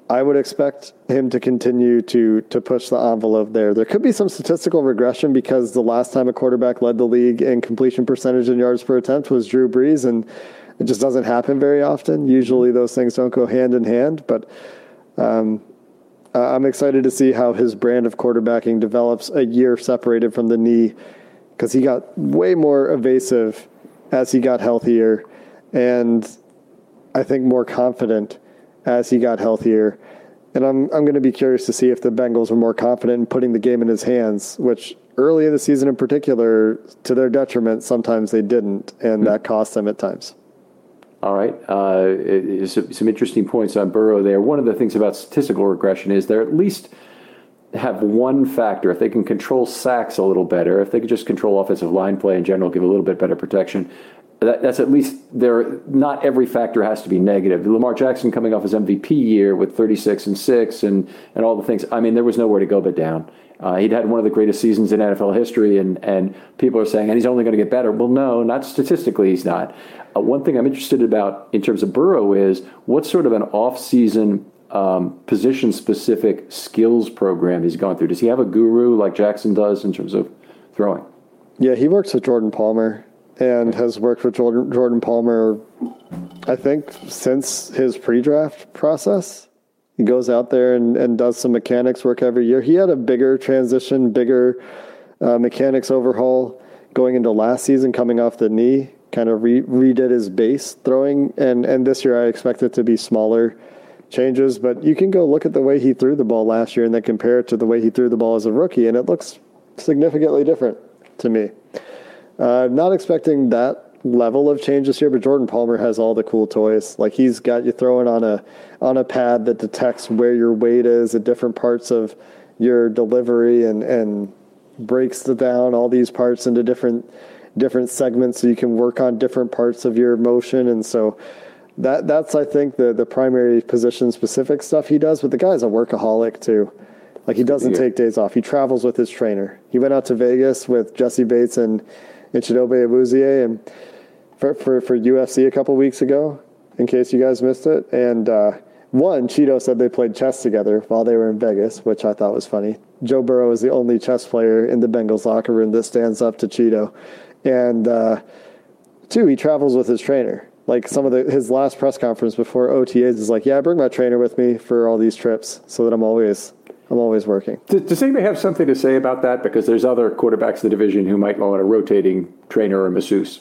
I would expect him to continue to to push the envelope there. There could be some statistical regression because the last time a quarterback led the league in completion percentage and yards per attempt was Drew Brees, and it just doesn't happen very often. Usually, those things don't go hand in hand, but. Um, I'm excited to see how his brand of quarterbacking develops a year separated from the knee because he got way more evasive as he got healthier, and I think more confident as he got healthier. And I'm I'm going to be curious to see if the Bengals were more confident in putting the game in his hands, which early in the season in particular, to their detriment, sometimes they didn't, and that cost them at times. All right. Uh, some interesting points on Burrow there. One of the things about statistical regression is they're at least have one factor. If they can control sacks a little better, if they could just control offensive line play in general, give a little bit better protection, that, that's at least there. Not every factor has to be negative. Lamar Jackson coming off his MVP year with 36 and six and and all the things. I mean, there was nowhere to go but down. Uh, he'd had one of the greatest seasons in NFL history, and and people are saying, and he's only going to get better. Well, no, not statistically, he's not. Uh, one thing I'm interested about in terms of Burrow is what sort of an off-season um, position-specific skills program he's gone through. Does he have a guru like Jackson does in terms of throwing? Yeah, he works with Jordan Palmer and has worked with Jordan, Jordan Palmer, I think, since his pre-draft process. He goes out there and, and does some mechanics work every year. He had a bigger transition, bigger uh, mechanics overhaul going into last season, coming off the knee. Kind of re- redid his base throwing, and and this year I expect it to be smaller changes. But you can go look at the way he threw the ball last year and then compare it to the way he threw the ball as a rookie, and it looks significantly different to me. Uh, not expecting that level of change this year, but Jordan Palmer has all the cool toys. Like he's got you throwing on a on a pad that detects where your weight is at different parts of your delivery and and breaks the down all these parts into different different segments so you can work on different parts of your motion and so that that's I think the the primary position specific stuff he does but the guy's a workaholic too like he doesn't take days off he travels with his trainer he went out to Vegas with Jessie Bates and and Chidobe Awuzie and for, for, for UFC a couple weeks ago, in case you guys missed it. And uh, one, Chido said they played chess together while they were in Vegas, which I thought was funny. Joe Burrow is the only chess player in the Bengals locker room that stands up to Chido. And uh, two, he travels with his trainer. Like some of the, his last press conference before OTAs is like, yeah, I bring my trainer with me for all these trips so that I'm always I'm always working. Does, does, anybody have something to say about that? Because there's other quarterbacks in the division who might want a rotating trainer or masseuse.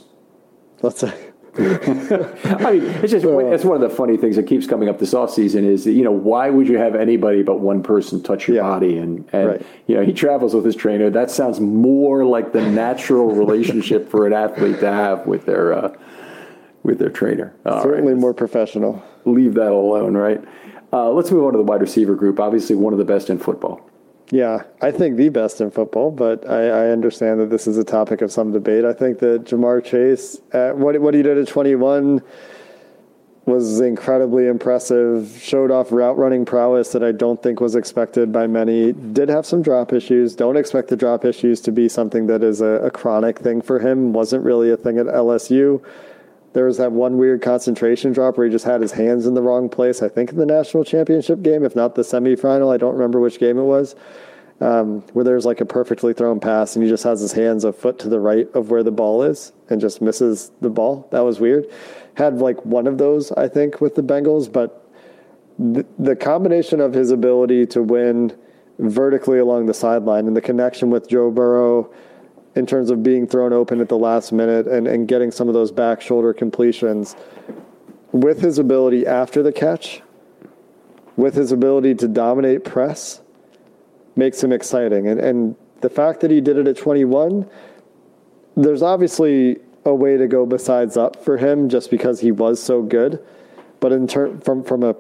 Let's say. <laughs> I mean, it's just it's one of the funny things that keeps coming up this offseason is you know why would you have anybody but one person touch your yeah. body and and right. you know he travels with his trainer that sounds more like the natural <laughs> relationship for an athlete to have with their uh, with their trainer. All Certainly right. more professional. Leave that alone, right? Uh, let's move on to the wide receiver group. Obviously, one of the best in football. Yeah, I think the best in football, but I, I, understand that this is a topic of some debate. I think that Ja'Marr Chase, at what what he did at 21, was incredibly impressive. Showed off route running prowess that I don't think was expected by many. Did have some drop issues. Don't expect the drop issues to be something that is a, a chronic thing for him. Wasn't really a thing at LSU. There was that one weird concentration drop where he just had his hands in the wrong place. I think in the national championship game, if not the semifinal. I don't remember which game it was. Um, where there's like a perfectly thrown pass and he just has his hands a foot to the right of where the ball is and just misses the ball. That was weird. Had like one of those, I think, with the Bengals, but the, the combination of his ability to win vertically along the sideline and the connection with Joe Burrow in terms of being thrown open at the last minute and, and getting some of those back shoulder completions with his ability after the catch, with his ability to dominate press, makes him exciting. And, and the fact that he did it at 21, there's obviously a way to go besides up for him just because he was so good. But in term from from a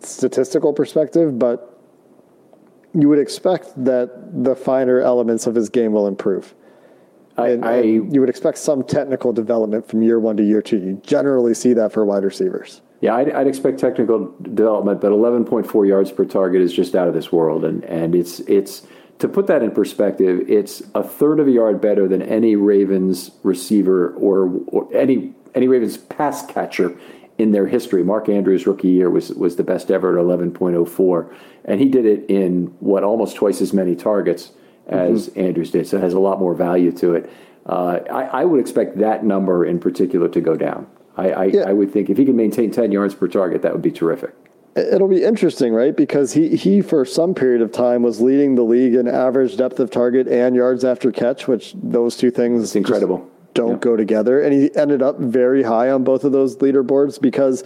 statistical perspective, but you would expect that the finer elements of his game will improve. I, and, I, and you would expect some technical development from year one to year two. You generally see that for wide receivers. Yeah, I'd, I'd, expect technical development, but 11.4 yards per target is just out of this world, and and it's it's to put that in perspective, it's a third of a yard better than any Ravens receiver or, or any any Ravens pass catcher in their history. Mark Andrews' rookie year was was the best ever at 11.04, and he did it in what almost twice as many targets as mm-hmm. Andrews did. So it has a lot more value to it. Uh, I, I, would expect that number in particular to go down. I, I, yeah. I, would think if he can maintain 10 yards per target, that would be terrific. It'll be interesting, right? Because he, he, for some period of time, was leading the league in average depth of target and yards after catch, which those two things it's incredible. don't yeah. go together. And he ended up very high on both of those leaderboards because,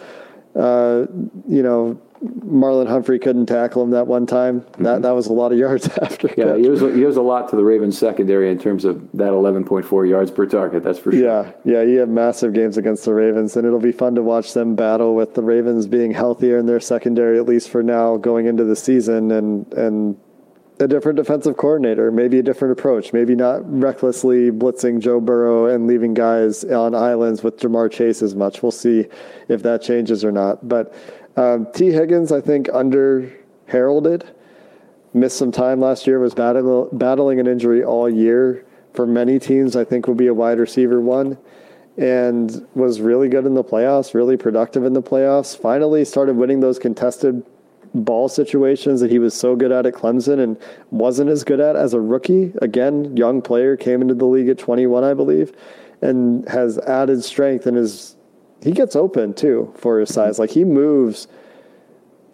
uh, you know, Marlon Humphrey couldn't tackle him that one time. Mm-hmm. That that was a lot of yards <laughs> after. Yeah, he was he was a lot to the Ravens secondary in terms of that 11.4 yards per target. That's for sure. Yeah, yeah, you have massive games against the Ravens, and it'll be fun to watch them battle with the Ravens being healthier in their secondary at least for now going into the season, and and a different defensive coordinator, maybe a different approach, maybe not recklessly blitzing Joe Burrow and leaving guys on islands with Ja'Marr Chase as much. We'll see if that changes or not, but. Um, Tee Higgins, I think, under heralded, missed some time last year, was battle, battling an injury all year. For many teams, I think will be a wide receiver one, and was really good in the playoffs, really productive in the playoffs. Finally, started winning those contested ball situations that he was so good at at Clemson and wasn't as good at as a rookie. Again, young player came into the league at 21, I believe, and has added strength and is he gets open too for his size. Like he moves,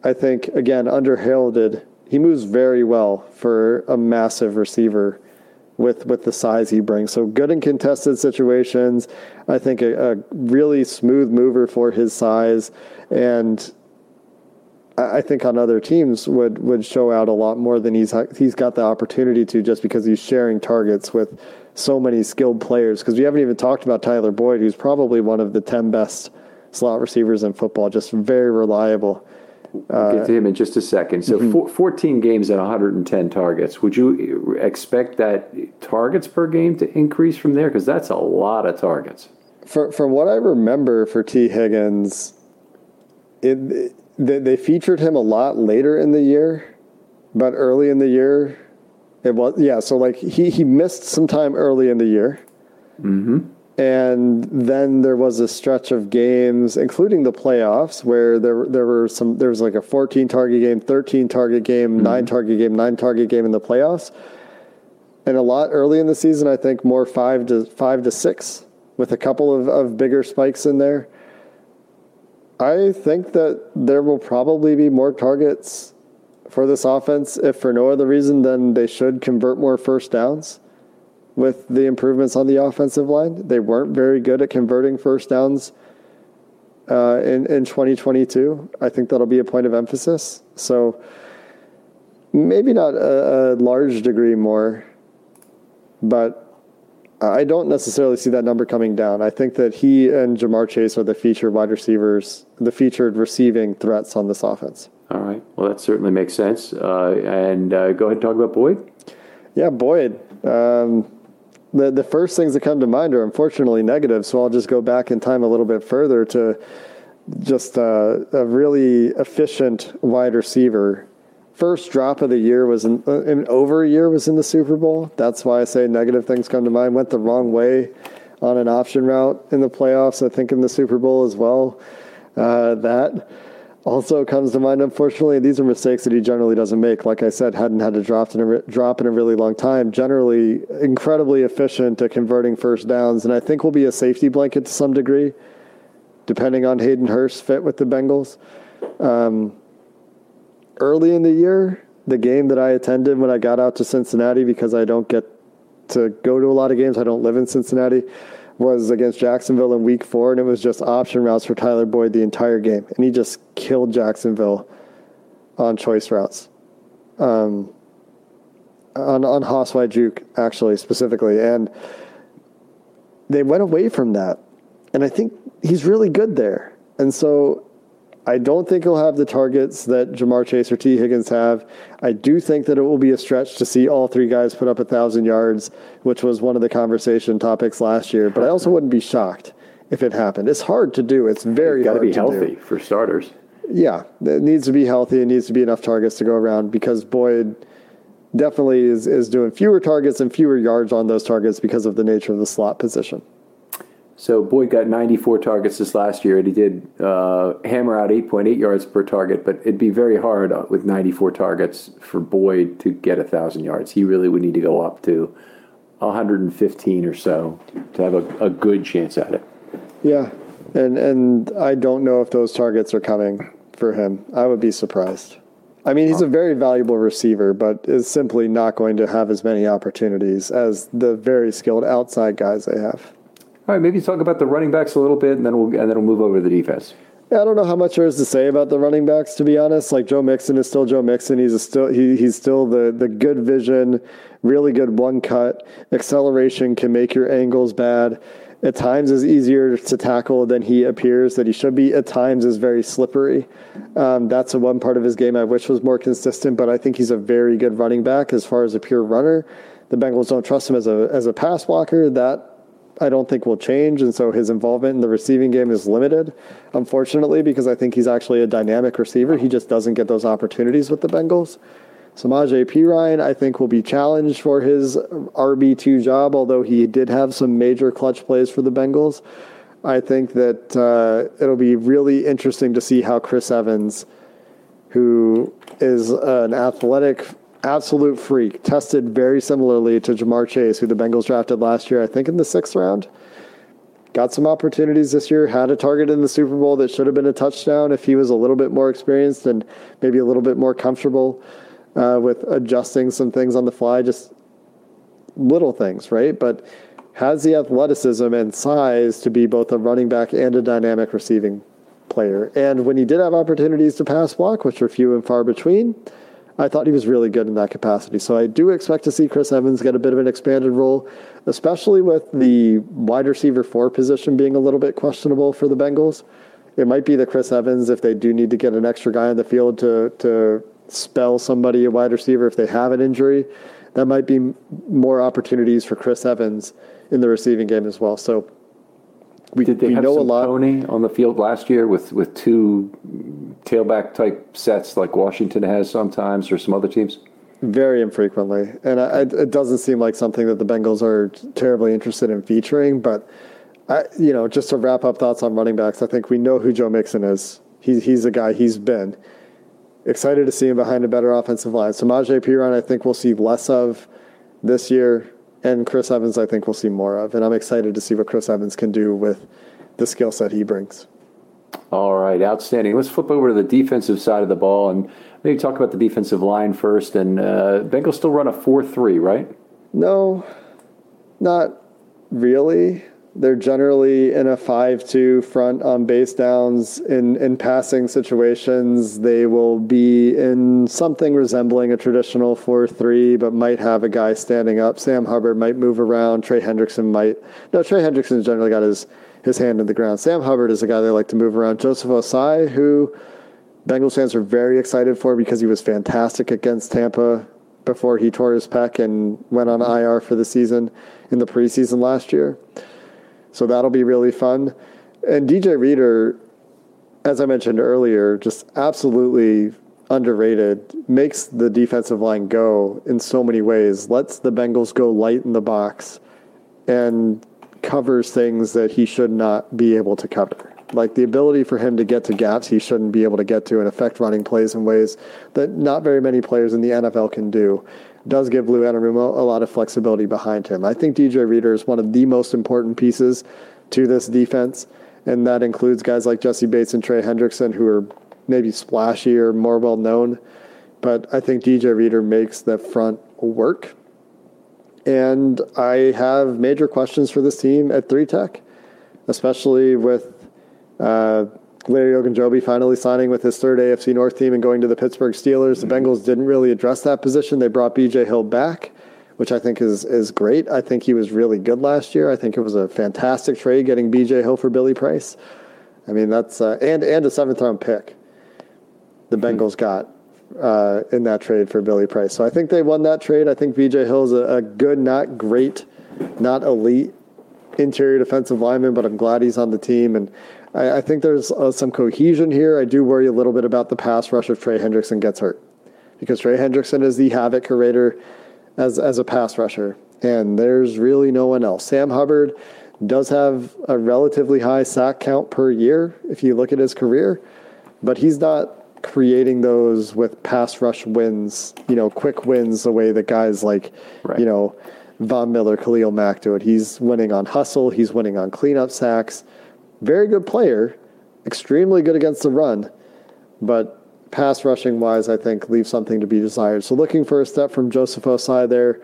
I think again under heralded, he moves very well for a massive receiver with with the size he brings. So good in contested situations. I think a, a really smooth mover for his size, and I think on other teams would would show out a lot more than he's he's got the opportunity to just because he's sharing targets with so many skilled players because we haven't even talked about Tyler Boyd, who's probably one of the 10 best slot receivers in football, just very reliable. Uh, get to him in just a second. So, mm-hmm. four, 14 games and 110 targets. Would you expect that targets per game to increase from there? Because that's a lot of targets. For, from what I remember for Tee Higgins, it, they, they featured him a lot later in the year, but early in the year, it was yeah. So like he he missed some time early in the year, mm-hmm. and then there was a stretch of games, including the playoffs, where there there were some. There was like a 14 target game, 13 target game, mm-hmm. nine target game, nine target game in the playoffs, and a lot early in the season. I think more five to five to six, with a couple of, of bigger spikes in there. I think that there will probably be more targets for this offense, if for no other reason than they should convert more first downs with the improvements on the offensive line. They weren't very good at converting first downs uh, in, in 2022. I think that'll be a point of emphasis. So maybe not a, a large degree more, but I don't necessarily see that number coming down. I think that he and Ja'Marr Chase are the featured wide receivers, the featured receiving threats on this offense. All right. Well, that certainly makes sense. Uh, and uh, go ahead and talk about Boyd. Yeah, Boyd. Um, the the first things that come to mind are unfortunately negative. So I'll just go back in time a little bit further to just uh, a really efficient wide receiver. First drop of the year was in, in over a year was in the Super Bowl. That's why I say negative things come to mind. Went the wrong way on an option route in the playoffs. I think in the Super Bowl as well. Uh, that also comes to mind, unfortunately, these are mistakes that he generally doesn't make. Like I said, hadn't had a drop in a, drop in a really long time. Generally, incredibly efficient at converting first downs, and I think will be a safety blanket to some degree, depending on Hayden Hurst's fit with the Bengals. Um, early in the year, the game that I attended when I got out to Cincinnati, because I don't get to go to a lot of games, I don't live in Cincinnati was against Jacksonville in week four, and it was just option routes for Tyler Boyd the entire game. And he just killed Jacksonville on choice routes. Um, on, on White Juke, actually, specifically. And they went away from that. And I think he's really good there. And so I don't think he'll have the targets that Ja'Marr Chase or Tee Higgins have. I do think that it will be a stretch to see all three guys put up a thousand yards, which was one of the conversation topics last year. But I also wouldn't be shocked if it happened. It's hard to do. It's very got to be healthy for starters. Yeah, it needs to be healthy. It needs to be enough targets to go around because Boyd definitely is is doing fewer targets and fewer yards on those targets because of the nature of the slot position. So Boyd got 94 targets this last year, and he did uh, hammer out 8.8 yards per target. But it'd be very hard uh, with 94 targets for Boyd to get a thousand yards. He really would need to go up to 115 or so to have a, a good chance at it. Yeah, and and I don't know if those targets are coming for him. I would be surprised. I mean, he's a very valuable receiver, but is simply not going to have as many opportunities as the very skilled outside guys they have. All right, maybe talk about the running backs a little bit, and then we'll and then we'll move over to the defense. I don't know how much there is to say about the running backs, to be honest. Like Joe Mixon is still Joe Mixon. He's still he, he's still the the good vision, really good one cut acceleration can make your angles bad. At times is easier to tackle than he appears that he should be. At times is very slippery. Um, that's a one part of his game I wish was more consistent, but I think he's a very good running back as far as a pure runner. The Bengals don't trust him as a as a pass blocker. That I don't think will change. And so his involvement in the receiving game is limited, unfortunately, because I think he's actually a dynamic receiver. He just doesn't get those opportunities with the Bengals. Samaje Perine, I think, will be challenged for his RB2 job, although he did have some major clutch plays for the Bengals. I think that uh, it'll be really interesting to see how Chris Evans, who is an athletic absolute freak, tested very similarly to Ja'Marr Chase, who the Bengals drafted last year, I think in the sixth round. Got some opportunities this year, had a target in the Super Bowl that should have been a touchdown if he was a little bit more experienced and maybe a little bit more comfortable uh, with adjusting some things on the fly, just little things, right? But has the athleticism and size to be both a running back and a dynamic receiving player. And when he did have opportunities to pass block, which are few and far between, I thought he was really good in that capacity. So I do expect to see Chris Evans get a bit of an expanded role, especially with the wide receiver four position being a little bit questionable for the Bengals. It might be that Chris Evans, if they do need to get an extra guy on the field to to spell somebody a wide receiver if they have an injury, that might be more opportunities for Chris Evans in the receiving game as well. So we, Did they we have know some a lot. Tony on the field last year with, with two tailback type sets like Washington has sometimes or some other teams? Very infrequently. And I, it doesn't seem like something that the Bengals are terribly interested in featuring. But, I, you know, just to wrap up thoughts on running backs, I think we know who Joe Mixon is. He, he's a guy he's been. Excited to see him behind a better offensive line. So Samaje Perine, I think we'll see less of this year. And Chris Evans, I think we'll see more of. And I'm excited to see what Chris Evans can do with the skill set he brings. All right, outstanding. Let's flip over to the defensive side of the ball and maybe talk about the defensive line first. And uh, Bengals still run a 4 3, right? No, not really. They're generally in a 5 2 front on base downs. In, in passing situations, they will be in something resembling a traditional 4 3, but might have a guy standing up. Sam Hubbard might move around. Trey Hendrickson might. No, Trey Hendrickson's generally got his, his hand in the ground. Sam Hubbard is a guy they like to move around. Joseph Ossai, who Bengals fans are very excited for because he was fantastic against Tampa before he tore his pec and went on IR for the season in the preseason last year. So that'll be really fun. And DJ Reader, as I mentioned earlier, just absolutely underrated, makes the defensive line go in so many ways, lets the Bengals go light in the box, and covers things that he should not be able to cover. Like the ability for him to get to gaps he shouldn't be able to get to and affect running plays in ways that not very many players in the NFL can do does give Lou Anarumo a lot of flexibility behind him. I think DJ Reader is one of the most important pieces to this defense, and that includes guys like Jessie Bates and Trey Hendrickson, who are maybe splashier, more well known. But I think DJ Reader makes the front work. And I have major questions for this team at three tech, especially with uh, Larry Ogunjobi finally signing with his third AFC North team and going to the Pittsburgh Steelers. The Bengals didn't really address that position. They brought BJ Hill back, which I think is is great. I think he was really good last year. I think it was a fantastic trade getting BJ Hill for Billy Price. I mean, that's uh, and and a seventh round pick. The Bengals got uh, in that trade for Billy Price. So I think they won that trade. I think BJ Hill is a, a good, not great, not elite interior defensive lineman, but I'm glad he's on the team and I, I think there's uh, some cohesion here. I do worry a little bit about the pass rush if Trey Hendrickson gets hurt, because Trey Hendrickson is the havoc creator as as a pass rusher, and there's really no one else. Sam Hubbard does have a relatively high sack count per year if you look at his career, but he's not creating those with pass rush wins, you know, quick wins the way that guys like, right. you know, Von Miller, Khalil Mack do it. He's winning on hustle, he's winning on cleanup sacks very good player, extremely good against the run, but pass rushing wise, I think leaves something to be desired. So looking for a step from Joseph Ossai there,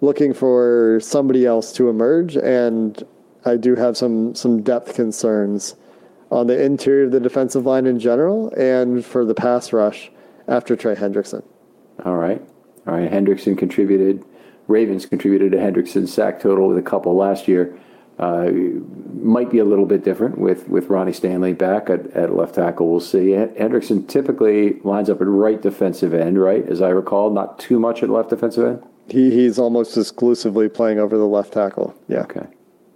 looking for somebody else to emerge, and I do have some some depth concerns on the interior of the defensive line in general and for the pass rush after Trey Hendrickson. All right. All right. Hendrickson contributed. Ravens contributed to Hendrickson's sack total with a couple last year. Uh, might be a little bit different with, with Ronnie Stanley back at, at left tackle. We'll see. Hendrickson typically lines up at right defensive end, right? As I recall, not too much at left defensive end. He he's almost exclusively playing over the left tackle. Yeah. Okay.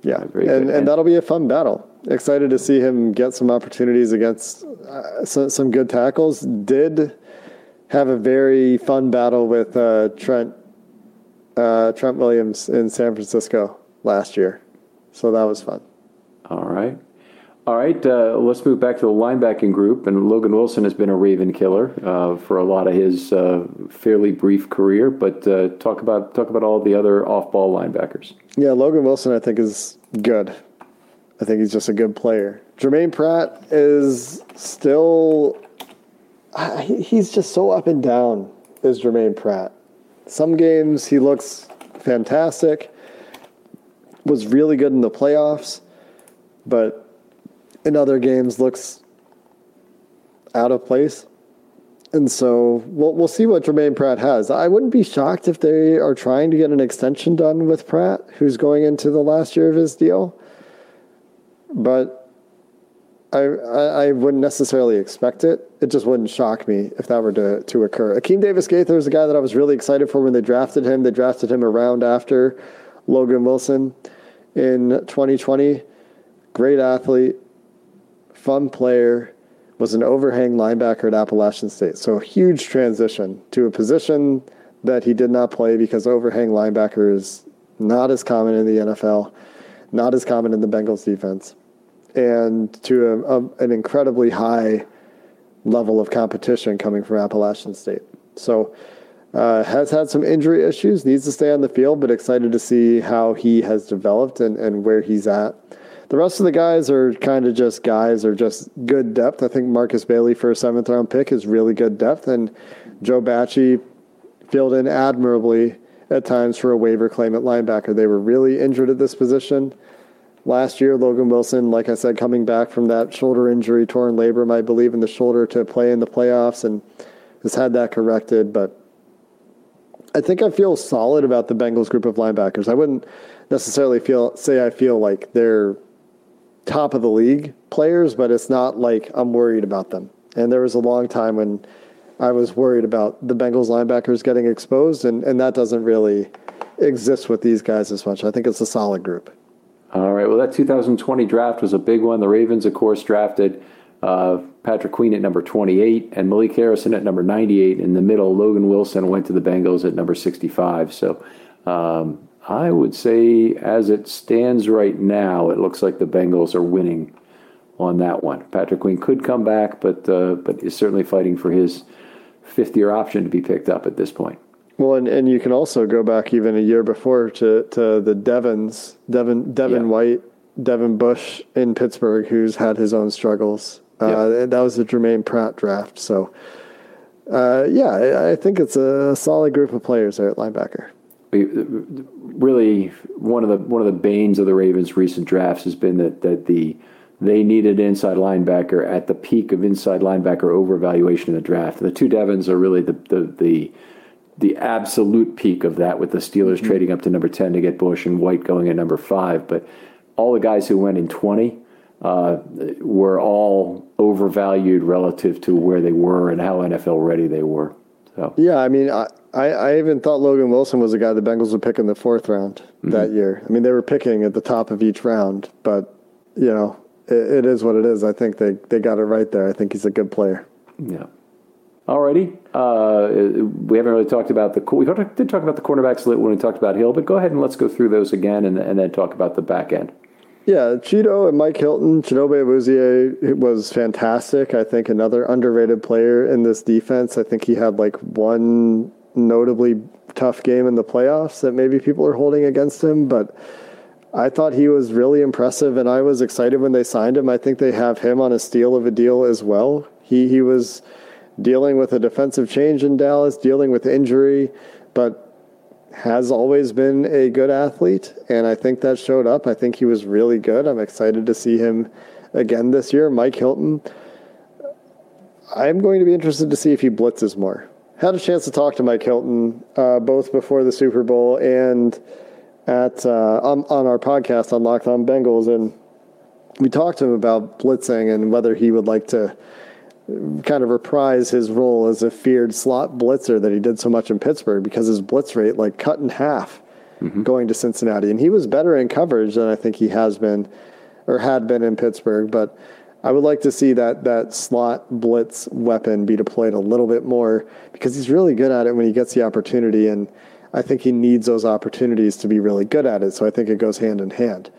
Yeah, and, and that'll be a fun battle. Excited to see him get some opportunities against uh, some, some good tackles. Did have a very fun battle with uh, Trent uh, Trent Williams in San Francisco last year. So that was fun. All right. All right, uh, let's move back to the linebacking group. And Logan Wilson has been a Raven killer uh, for a lot of his uh, fairly brief career. But uh, talk about talk about all the other off-ball linebackers. Yeah, Logan Wilson, I think is good. I think he's just a good player. Germaine Pratt is still. He's just so up and down. Is Germaine Pratt? Some games he looks fantastic was really good in the playoffs, but in other games looks out of place. And so we'll, we'll see what Germaine Pratt has. I wouldn't be shocked if they are trying to get an extension done with Pratt, who's going into the last year of his deal. But I, I, I wouldn't necessarily expect it. It just wouldn't shock me if that were to, to occur. Akeem Davis Gaither is a guy that I was really excited for when they drafted him. They drafted him around after Logan Wilson in 2020. Great athlete, fun player, was an overhang linebacker at Appalachian State. So huge transition to a position that he did not play because overhang linebacker is not as common in the NFL, not as common in the Bengals defense, and to a, a, an incredibly high level of competition coming from Appalachian State. So uh, has had some injury issues, needs to stay on the field, but excited to see how he has developed and, and where he's at. The rest of the guys are kind of just guys or just good depth. I think Markus Bailey for a seventh round pick is really good depth, and Joe Bachie filled in admirably at times for a waiver claim at linebacker. They were really injured at this position. Last year, Logan Wilson, like I said, coming back from that shoulder injury, torn labrum, I believe, in the shoulder to play in the playoffs, and has had that corrected. But I think I feel solid about the Bengals group of linebackers. I wouldn't necessarily feel say I feel like they're top of the league players, but it's not like I'm worried about them. And there was a long time when I was worried about the Bengals linebackers getting exposed, and, and that doesn't really exist with these guys as much. I think it's a solid group. All right. Well, that 2020 draft was a big one. The Ravens, of course, drafted uh, Patrick Queen at number 28 and Malik Harrison at number 98. In the middle, Logan Wilson went to the Bengals at number 65. So um, I would say, as it stands right now, it looks like the Bengals are winning on that one. Patrick Queen could come back, but uh, but is certainly fighting for his fifth year option to be picked up at this point. Well, and, and you can also go back even a year before to, to the Devons, Devin Devin yeah. White, Devin Bush in Pittsburgh, who's had his own struggles. Uh, That was the Germaine Pratt draft. So, uh, yeah, I, I, think it's a solid group of players there at linebacker. Really, one of the one of the banes of the Ravens' recent drafts has been that that the they needed inside linebacker at the peak of inside linebacker overvaluation in the draft. The two Devons are really the the the, the absolute peak of that, with the Steelers mm-hmm. trading up to number ten to get Bush and White going at number five. But all the guys who went in twenty uh, were all overvalued relative to where they were and how NFL ready they were. So yeah, I mean, I, I even thought Logan Wilson was a guy the Bengals would pick in the fourth round mm-hmm. that year. I mean, they were picking at the top of each round, but you know, it, it is what it is. I think they they got it right there. I think he's a good player. Yeah. Alrighty, uh, we haven't really talked about the we did talk about the cornerbacks a little when we talked about Hill, but go ahead and let's go through those again and, and then talk about the back end. Yeah, Chido and Mike Hilton, Chidobe Awuzie was fantastic. I think another underrated player in this defense. I think he had like one notably tough game in the playoffs that maybe people are holding against him, but I thought he was really impressive and I was excited when they signed him. I think they have him on a steal of a deal as well. He he was dealing with a defensive change in Dallas, dealing with injury, but has always been a good athlete, and I think that showed up. I think he was really good. I'm excited to see him again this year. Mike Hilton, I'm going to be interested to see if he blitzes more. Had a chance to talk to Mike Hilton uh, both before the Super Bowl and at uh, on, on our podcast on Locked On Bengals, and we talked to him about blitzing and whether he would like to kind of reprise his role as a feared slot blitzer that he did so much in Pittsburgh because his blitz rate like cut in half mm-hmm. going to Cincinnati, and he was better in coverage than I think he has been or had been in Pittsburgh. But I would like to see that that slot blitz weapon be deployed a little bit more because he's really good at it when he gets the opportunity, and I think he needs those opportunities to be really good at it. So I think it goes hand in hand.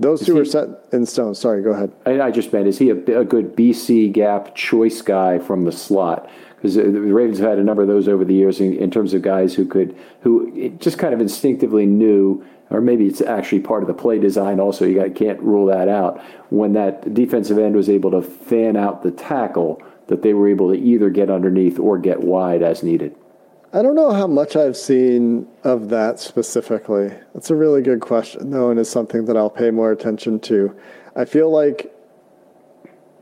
Those is two he, are set in stone. Sorry, go ahead. I, I just meant, is he a, a, good BC gap choice guy from the slot? Because uh, the Ravens have had a number of those over the years in, in terms of guys who could, who just kind of instinctively knew, or maybe it's actually part of the play design. Also, you got, can't rule that out. When that defensive end was able to fan out the tackle, that they were able to either get underneath or get wide as needed. I don't know how much I've seen of that specifically. That's a really good question, though, and is something that I'll pay more attention to. I feel like,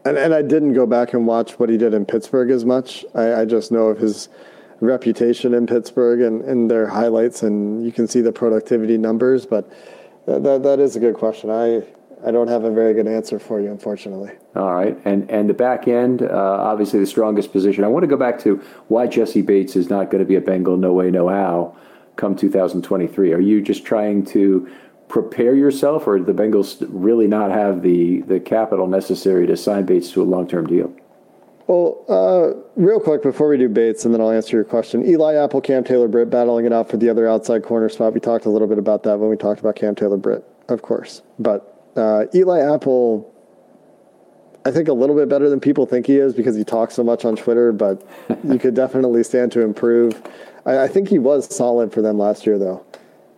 and, and I didn't go back and watch what he did in Pittsburgh as much. I, I just know of his reputation in Pittsburgh and, and their highlights, and you can see the productivity numbers, but that, that, that is a good question. I, I don't have a very good answer for you, unfortunately. All right, and and the back end, uh, obviously the strongest position. I want to go back to why Jessie Bates is not going to be a Bengal, no way, no how, come 2023. Are you just trying to prepare yourself, or do the Bengals really not have the the capital necessary to sign Bates to a long term deal? Well, uh, real quick before we do Bates, and then I'll answer your question. Eli Apple, Cam Taylor Britt battling it out for the other outside corner spot. We talked a little bit about that when we talked about Cam Taylor Britt, of course, but uh, Eli Apple, I think a little bit better than people think he is because he talks so much on Twitter, but <laughs> you could definitely stand to improve. I, I, think he was solid for them last year, though,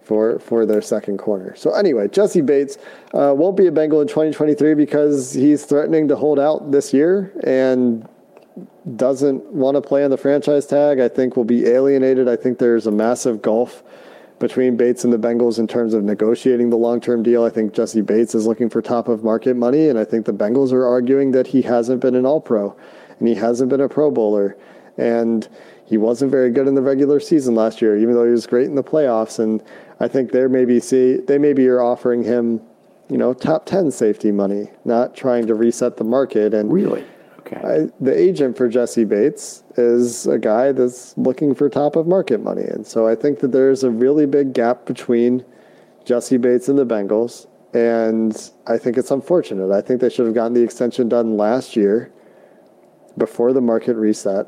for for their second corner. So anyway, Jessie Bates uh, won't be a Bengal in 2023 because he's threatening to hold out this year and doesn't want to play on the franchise tag. I think will be alienated. I think there's a massive gulf between Bates and the Bengals in terms of negotiating the long term deal. I think Jessie Bates is looking for top of market money, and I think the Bengals are arguing that he hasn't been an all pro and he hasn't been a pro bowler. And he wasn't very good in the regular season last year, even though he was great in the playoffs. And I think they maybe see they maybe are offering him, you know, top ten safety money, not trying to reset the market. And really, Okay. I, the agent for Jessie Bates is a guy that's looking for top of market money. And so I think that there's a really big gap between Jessie Bates and the Bengals. And I think it's unfortunate. I think they should have gotten the extension done last year before the market reset.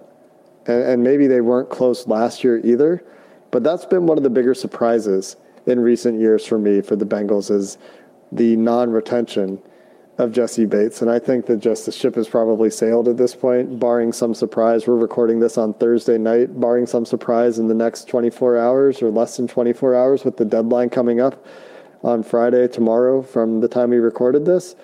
And, and maybe they weren't close last year either. But that's been one of the bigger surprises in recent years for me for the Bengals is the non retention of Jessie Bates. And I think that just the ship has probably sailed at this point, barring some surprise. We're recording this on Thursday night, barring some surprise in the next 24 hours or less than 24 hours with the deadline coming up on Friday, tomorrow, from the time we recorded this.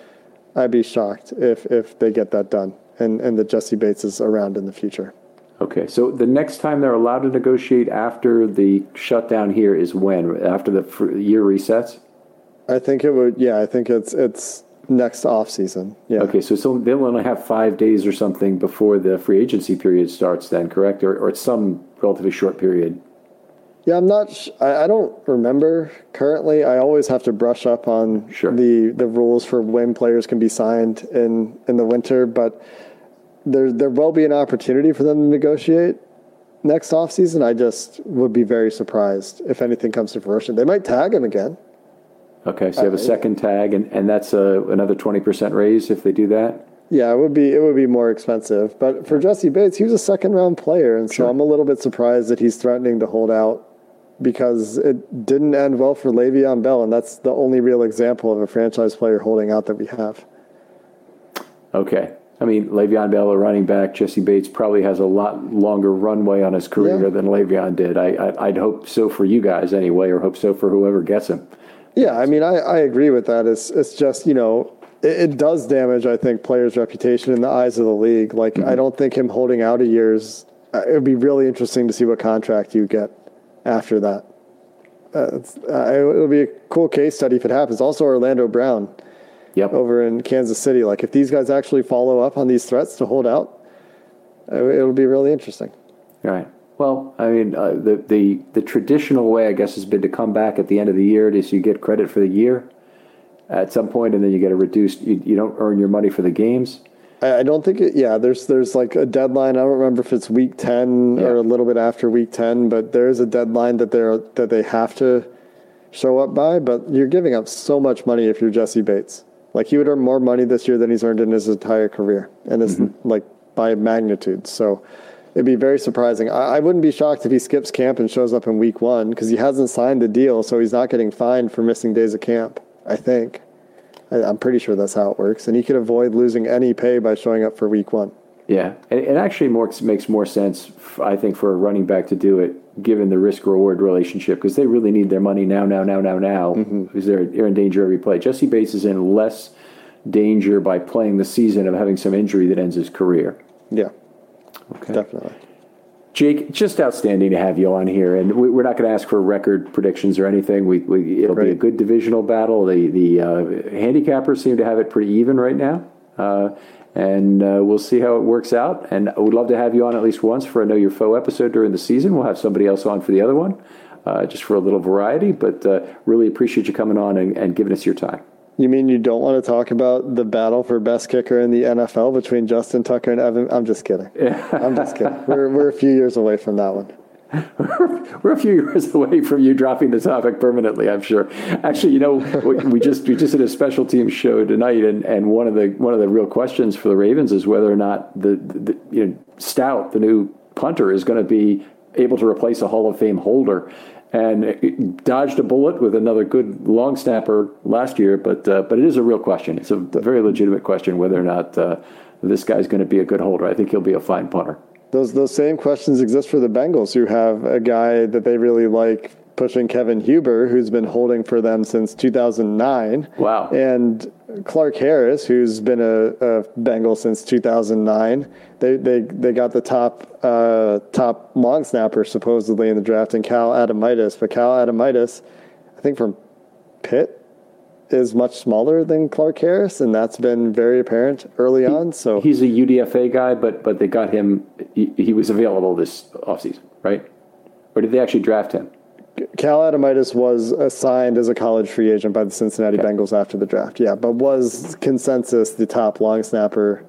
I'd be shocked if, if they get that done and, and that Jessie Bates is around in the future. Okay, so the next time they're allowed to negotiate after the shutdown here is when? After the year resets? I think it would. Yeah, I think it's it's next off season. Yeah. Okay, so, so they'll only have five days or something before the free agency period starts, then, correct? Or, or it's some relatively short period. Yeah, I'm not. Sh- I, I don't remember currently. I always have to brush up on sure. the the rules for when players can be signed in in the winter, but there there will be an opportunity for them to negotiate next off season. I just would be very surprised if anything comes to fruition. They might tag him again. Okay, so you have a uh, second tag, and, and that's a, another 20% raise if they do that? Yeah, it would be it would be more expensive. But for Jessie Bates, he was a second round player, and so sure. I'm a little bit surprised that he's threatening to hold out because it didn't end well for Le'Veon Bell, and that's the only real example of a franchise player holding out that we have. Okay. I mean, Le'Veon Bell, a running back, Jessie Bates probably has a lot longer runway on his career yeah. than Le'Veon did. I, I, would hope so for you guys anyway, or hope so for whoever gets him. Yeah, I mean, I, I agree with that. It's it's just you know it, it does damage I think players' reputation in the eyes of the league. Like mm-hmm. I don't think him holding out a year's. Uh, it would be really interesting to see what contract you get after that. Uh, uh, it'll be a cool case study if it happens. Also, Orlando Brown yep. over in Kansas City. Like if these guys actually follow up on these threats to hold out, uh, it'll be really interesting. All right. Well, I mean, uh, the, the the traditional way, I guess, has been to come back at the end of the year, so you get credit for the year at some point, and then you get a reduced. You, you don't earn your money for the games. I don't think it. Yeah, there's there's like a deadline. I don't remember if it's week ten yeah. or a little bit after week ten, but there is a deadline that they're that they have to show up by. But you're giving up so much money if you're Jessie Bates. Like he would earn more money this year than he's earned in his entire career, and it's mm-hmm. like by magnitude. So it'd be very surprising. I, I, wouldn't be shocked if he skips camp and shows up in week one because he hasn't signed the deal, so he's not getting fined for missing days of camp. I think. I'm pretty sure that's how it works. And he could avoid losing any pay by showing up for week one. Yeah, it actually more, makes more sense, I think, for a running back to do it, given the risk reward relationship, because they really need their money now, now, now, now, now, mm-hmm. because they're, they're in danger every play. Jessie Bates is in less danger by playing the season of having some injury that ends his career. Yeah, okay. definitely. Jake, just outstanding to have you on here, and we, are not going to ask for record predictions or anything. We, we it'll right. be a good divisional battle. The the uh, handicappers seem to have it pretty even right now, uh, and uh, we'll see how it works out. And we'd love to have you on at least once for a Know Your Foe episode during the season. We'll have somebody else on for the other one, uh, just for a little variety. But uh, really appreciate you coming on and, and giving us your time. You mean you don't want to talk about the battle for best kicker in the NFL between Justin Tucker and Evan? I'm just kidding. I'm just kidding. We're, we're a few years away from that one. <laughs> we're a few years away from you dropping the topic permanently. I'm sure. Actually, you know, we just we just did a special team show tonight, and, and one of the one of the real questions for the Ravens is whether or not the, the you know Stout, the new punter, is going to be able to replace a Hall of Fame holder and dodged a bullet with another good long snapper last year. But uh, but it is a real question. It's a very legitimate question whether or not uh, this guy's going to be a good holder. I think he'll be a fine punter. Those those same questions exist for the Bengals, who have a guy that they really like pushing Kevin Huber, who's been holding for them since 2009. Wow. And Clark Harris, who's been a, a Bengal since 2009. They, they, they got the top uh, top long snapper supposedly in the draft in Cal Adomitis. but Cal Adomitis, I think from Pitt, is much smaller than Clark Harris, and that's been very apparent early on. So he's a UDFA guy, but but they got him. He, he was available this offseason, right? Or did they actually draft him? Cal Adomitis was assigned as a college free agent by the Cincinnati okay. Bengals after the draft. Yeah, but was consensus the top long snapper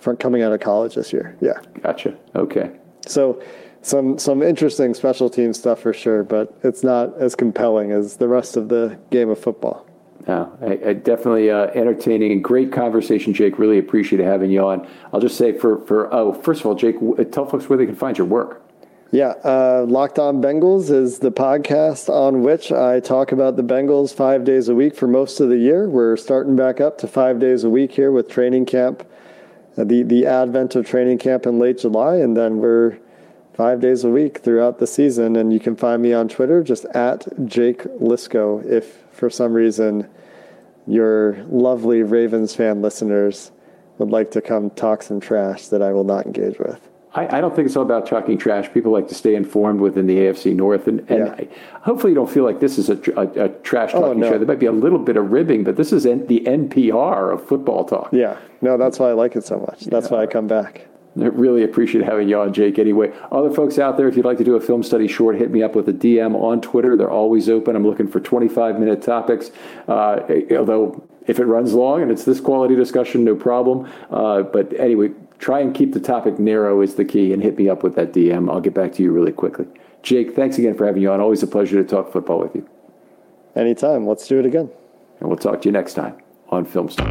from coming out of college this year. Yeah. Gotcha. Okay. So some some interesting special team stuff for sure, but it's not as compelling as the rest of the game of football. No, I, I definitely uh, entertaining and great conversation, Jake. Really appreciate having you on. I'll just say for for oh, first of all, Jake, tell folks where they can find your work. Yeah, uh, Locked On Bengals is the podcast on which I talk about the Bengals five days a week for most of the year. We're starting back up to five days a week here with training camp, uh, the the advent of training camp in late July, and then we're five days a week throughout the season. And you can find me on Twitter just at Jake Liscow if for some reason your lovely Ravens fan listeners would like to come talk some trash that I will not engage with. I, I, don't think it's all about talking trash. People like to stay informed within the AFC North, and, and yeah. I, hopefully you don't feel like this is a, a, a trash talking oh, no. show. There might be a little bit of ribbing, but this is N- the NPR of football talk. Yeah, no, that's why I like it so much. That's yeah. why I come back. I really appreciate having you on, Jake. Anyway, other folks out there, if you'd like to do a film study short, hit me up with a DM on Twitter. They're always open. I'm looking for 25 minute topics. Uh, although if it runs long and it's this quality discussion, no problem. Uh, but anyway, try and keep the topic narrow is the key and hit me up with that DM. I'll get back to you really quickly. Jake, thanks again for having you on. Always a pleasure to talk football with you. Anytime. Let's do it again. And we'll talk to you next time on Film Study.